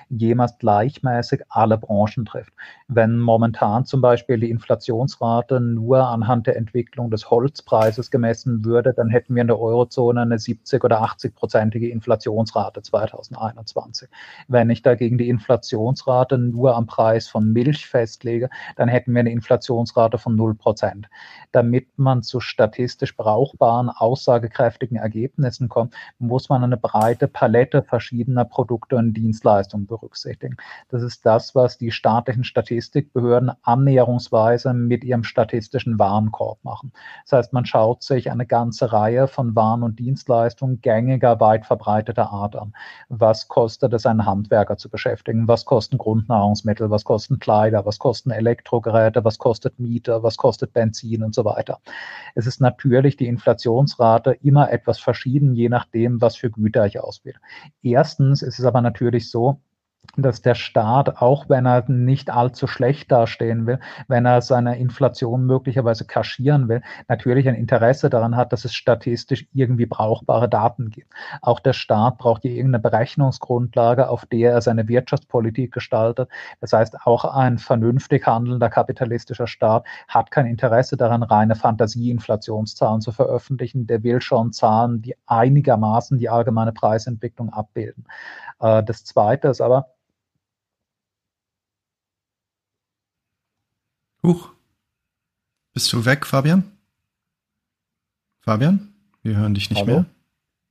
jemals gleichmäßig alle Branchen trifft. Wenn momentan zum Beispiel die Inflationsrate nur anhand der Entwicklung des Holzpreises gemessen würde, dann hätten wir in der Eurozone eine 70 oder 80-prozentige Inflationsrate 2021. Wenn ich dagegen die Inflationsrate nur am Preis von Milch festlege, dann hätten wir eine Inflationsrate von 0 Prozent. Damit man zu statistisch brauchbaren, aussagekräftigen Ergebnissen kommt, muss man eine breite Palette verschiedener Produkte und Dienstleistungen berücksichtigen. Das ist das, was die staatlichen Statistikbehörden annäherungsweise mit ihrem statistischen Warenkorb machen. Das heißt, man schaut sich eine ganze Reihe von Waren und Dienstleistungen gängiger, weit verbreiteter Art an. Was kostet es, einen Handwerker zu beschäftigen? Was kosten Grundnahrungsmittel? Was kosten Kleider? Was kosten Elektrogeräte? Was kostet Miete? Was kostet Benzin und so weiter? Es ist natürlich die Inflationsrate immer etwas verschieden, je nachdem, was für Güter ich auswähle. Erstens ist es aber natürlich so, dass der Staat, auch wenn er nicht allzu schlecht dastehen will, wenn er seine Inflation möglicherweise kaschieren will, natürlich ein Interesse daran hat, dass es statistisch irgendwie brauchbare Daten gibt. Auch der Staat braucht hier irgendeine Berechnungsgrundlage, auf der er seine Wirtschaftspolitik gestaltet. Das heißt, auch ein vernünftig handelnder kapitalistischer Staat hat kein Interesse daran, reine Fantasieinflationszahlen zu veröffentlichen. Der will schon Zahlen, die einigermaßen die allgemeine Preisentwicklung abbilden. Äh, das Zweite ist aber, Huch. Bist du weg, Fabian? Fabian? Wir hören dich nicht Hallo? mehr.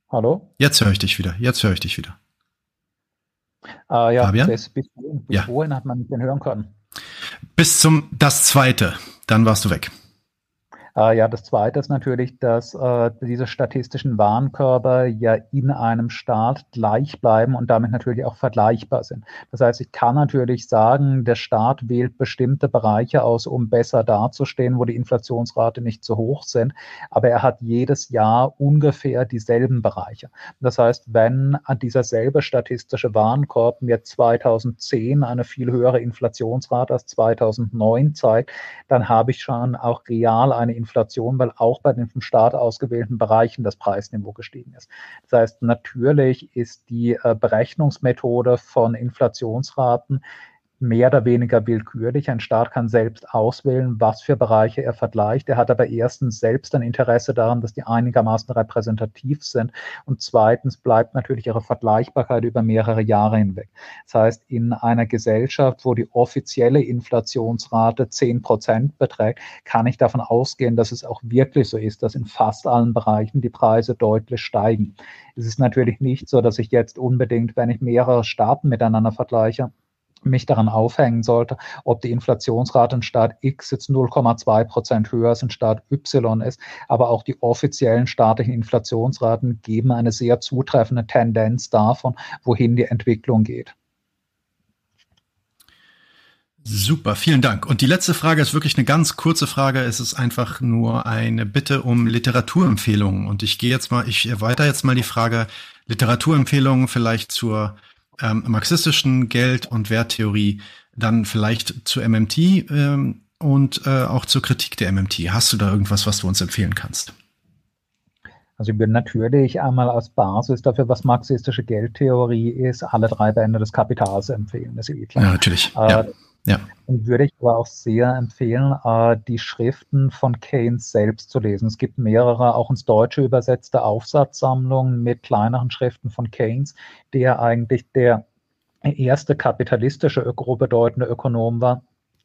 Hallo? Jetzt höre ich dich wieder. Jetzt höre ich dich wieder. Äh, ja, Fabian? bis, bis Ja. wohin hat man mich denn hören können? Bis zum das zweite. Dann warst du weg. Äh, ja, das Zweite ist natürlich, dass äh, diese statistischen Warenkörper ja in einem Staat gleich bleiben und damit natürlich auch vergleichbar sind. Das heißt, ich kann natürlich sagen, der Staat wählt bestimmte Bereiche aus, um besser dazustehen, wo die Inflationsrate nicht so hoch sind, aber er hat jedes Jahr ungefähr dieselben Bereiche. Das heißt, wenn dieser selbe statistische Warenkorb mir 2010 eine viel höhere Inflationsrate als 2009 zeigt, dann habe ich schon auch real eine Inflation, weil auch bei den vom Staat ausgewählten Bereichen das Preisniveau gestiegen ist. Das heißt, natürlich ist die äh, Berechnungsmethode von Inflationsraten mehr oder weniger willkürlich. Ein Staat kann selbst auswählen, was für Bereiche er vergleicht. Er hat aber erstens selbst ein Interesse daran, dass die einigermaßen repräsentativ sind. Und zweitens bleibt natürlich ihre Vergleichbarkeit über mehrere Jahre hinweg. Das heißt, in einer Gesellschaft, wo die offizielle Inflationsrate 10 Prozent beträgt, kann ich davon ausgehen, dass es auch wirklich so ist, dass in fast allen Bereichen die Preise deutlich steigen. Es ist natürlich nicht so, dass ich jetzt unbedingt, wenn ich mehrere Staaten miteinander vergleiche, mich daran aufhängen sollte, ob die Inflationsrate in Staat X jetzt 0,2 Prozent höher als in Staat Y ist. Aber auch die offiziellen staatlichen Inflationsraten geben eine sehr zutreffende Tendenz davon, wohin die Entwicklung geht. Super, vielen Dank. Und die letzte Frage ist wirklich eine ganz kurze Frage. Es ist einfach nur eine Bitte um Literaturempfehlungen. Und ich gehe jetzt mal, ich erweitere jetzt mal die Frage Literaturempfehlungen vielleicht zur ähm, marxistischen Geld- und Werttheorie, dann vielleicht zu MMT ähm, und äh, auch zur Kritik der MMT. Hast du da irgendwas, was du uns empfehlen kannst? Also ich würde natürlich einmal als Basis dafür, was marxistische Geldtheorie ist, alle drei Bände des Kapitals empfehlen. Das ist eh klar. Ja, natürlich. Äh, ja. Ja. Und würde ich aber auch sehr empfehlen, äh, die Schriften von Keynes selbst zu lesen. Es gibt mehrere, auch ins Deutsche übersetzte Aufsatzsammlungen mit kleineren Schriften von Keynes, der eigentlich der erste kapitalistische Öko bedeutende Ökonom war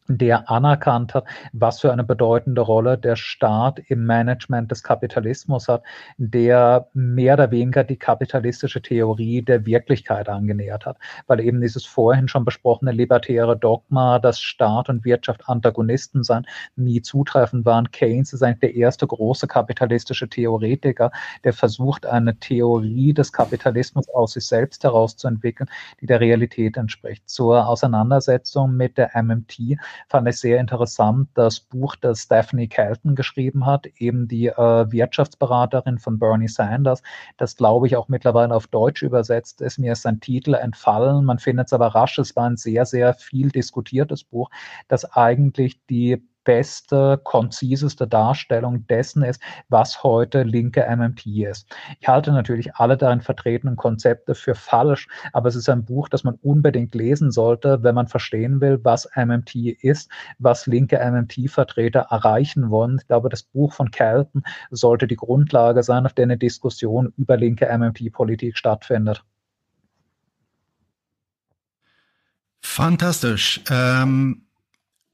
der anerkannt hat, was für eine bedeutende Rolle der Staat im Management des Kapitalismus hat, der mehr oder weniger die kapitalistische Theorie der Wirklichkeit angenähert hat, weil eben dieses vorhin schon besprochene libertäre Dogma, dass Staat und Wirtschaft Antagonisten seien, nie zutreffend waren. Keynes ist eigentlich der erste große kapitalistische Theoretiker, der versucht, eine Theorie des Kapitalismus aus sich selbst herauszuentwickeln, die der Realität entspricht. Zur Auseinandersetzung mit der MMT fand ich sehr interessant das Buch, das Stephanie Kelton geschrieben hat, eben die äh, Wirtschaftsberaterin von Bernie Sanders, das glaube ich auch mittlerweile auf Deutsch übersetzt ist. Mir ist sein Titel entfallen, man findet es aber rasch. Es war ein sehr, sehr viel diskutiertes Buch, das eigentlich die beste, konziseste Darstellung dessen ist, was heute linke MMT ist. Ich halte natürlich alle darin vertretenen Konzepte für falsch, aber es ist ein Buch, das man unbedingt lesen sollte, wenn man verstehen will, was MMT ist, was linke MMT-Vertreter erreichen wollen. Ich glaube, das Buch von Kelton sollte die Grundlage sein, auf der eine Diskussion über linke MMT-Politik stattfindet. Fantastisch. Ähm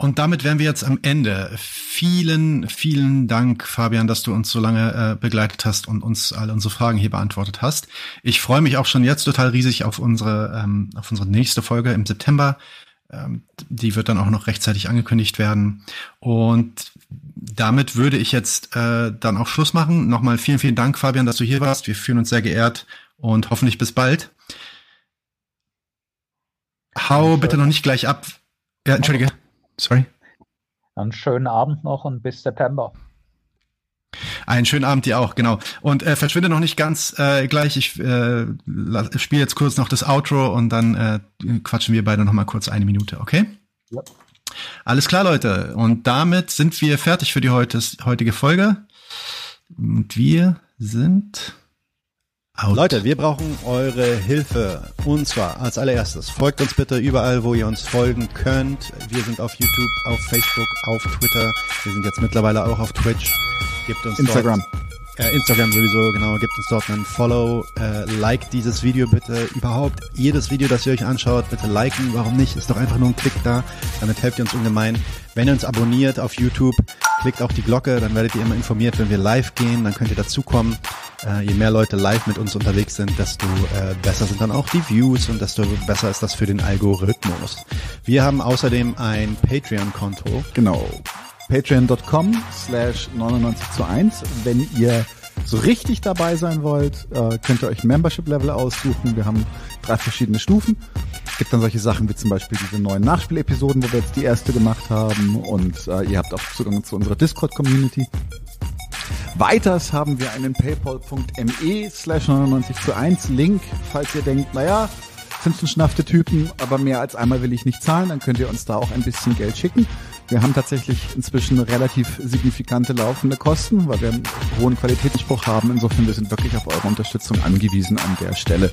und damit wären wir jetzt am Ende. Vielen, vielen Dank, Fabian, dass du uns so lange äh, begleitet hast und uns all unsere Fragen hier beantwortet hast. Ich freue mich auch schon jetzt total riesig auf unsere, ähm, auf unsere nächste Folge im September. Ähm, die wird dann auch noch rechtzeitig angekündigt werden. Und damit würde ich jetzt äh, dann auch Schluss machen. Nochmal vielen, vielen Dank, Fabian, dass du hier warst. Wir fühlen uns sehr geehrt und hoffentlich bis bald. Hau bitte noch nicht gleich ab. Ja, entschuldige. Sorry. Einen schönen Abend noch und bis September. Einen schönen Abend dir auch, genau. Und äh, verschwinde noch nicht ganz äh, gleich. Ich äh, spiele jetzt kurz noch das Outro und dann äh, quatschen wir beide noch mal kurz eine Minute, okay? Ja. Alles klar, Leute. Und damit sind wir fertig für die heutige Folge. Und wir sind Out. Leute, wir brauchen eure Hilfe. Und zwar als allererstes, folgt uns bitte überall, wo ihr uns folgen könnt. Wir sind auf YouTube, auf Facebook, auf Twitter. Wir sind jetzt mittlerweile auch auf Twitch. Gebt uns Instagram. Äh, Instagram sowieso, genau, gibt uns dort einen Follow, äh, like dieses Video bitte, überhaupt jedes Video, das ihr euch anschaut, bitte liken, warum nicht, ist doch einfach nur ein Klick da, damit helft ihr uns ungemein. Wenn ihr uns abonniert auf YouTube, klickt auf die Glocke, dann werdet ihr immer informiert, wenn wir live gehen, dann könnt ihr dazukommen. Äh, je mehr Leute live mit uns unterwegs sind, desto äh, besser sind dann auch die Views und desto besser ist das für den Algorithmus. Wir haben außerdem ein Patreon-Konto. Genau patreon.com slash 99 zu 1. Wenn ihr so richtig dabei sein wollt, äh, könnt ihr euch Membership-Level aussuchen. Wir haben drei verschiedene Stufen. Es gibt dann solche Sachen wie zum Beispiel diese neuen Nachspielepisoden, wo wir jetzt die erste gemacht haben und äh, ihr habt auch Zugang zu unserer Discord-Community. Weiters haben wir einen paypal.me slash 99 zu 1 Link, falls ihr denkt, naja, sind schon schnaffte Typen, aber mehr als einmal will ich nicht zahlen, dann könnt ihr uns da auch ein bisschen Geld schicken. Wir haben tatsächlich inzwischen relativ signifikante laufende Kosten, weil wir einen hohen Qualitätsanspruch haben. Insofern, wir sind wirklich auf eure Unterstützung angewiesen an der Stelle.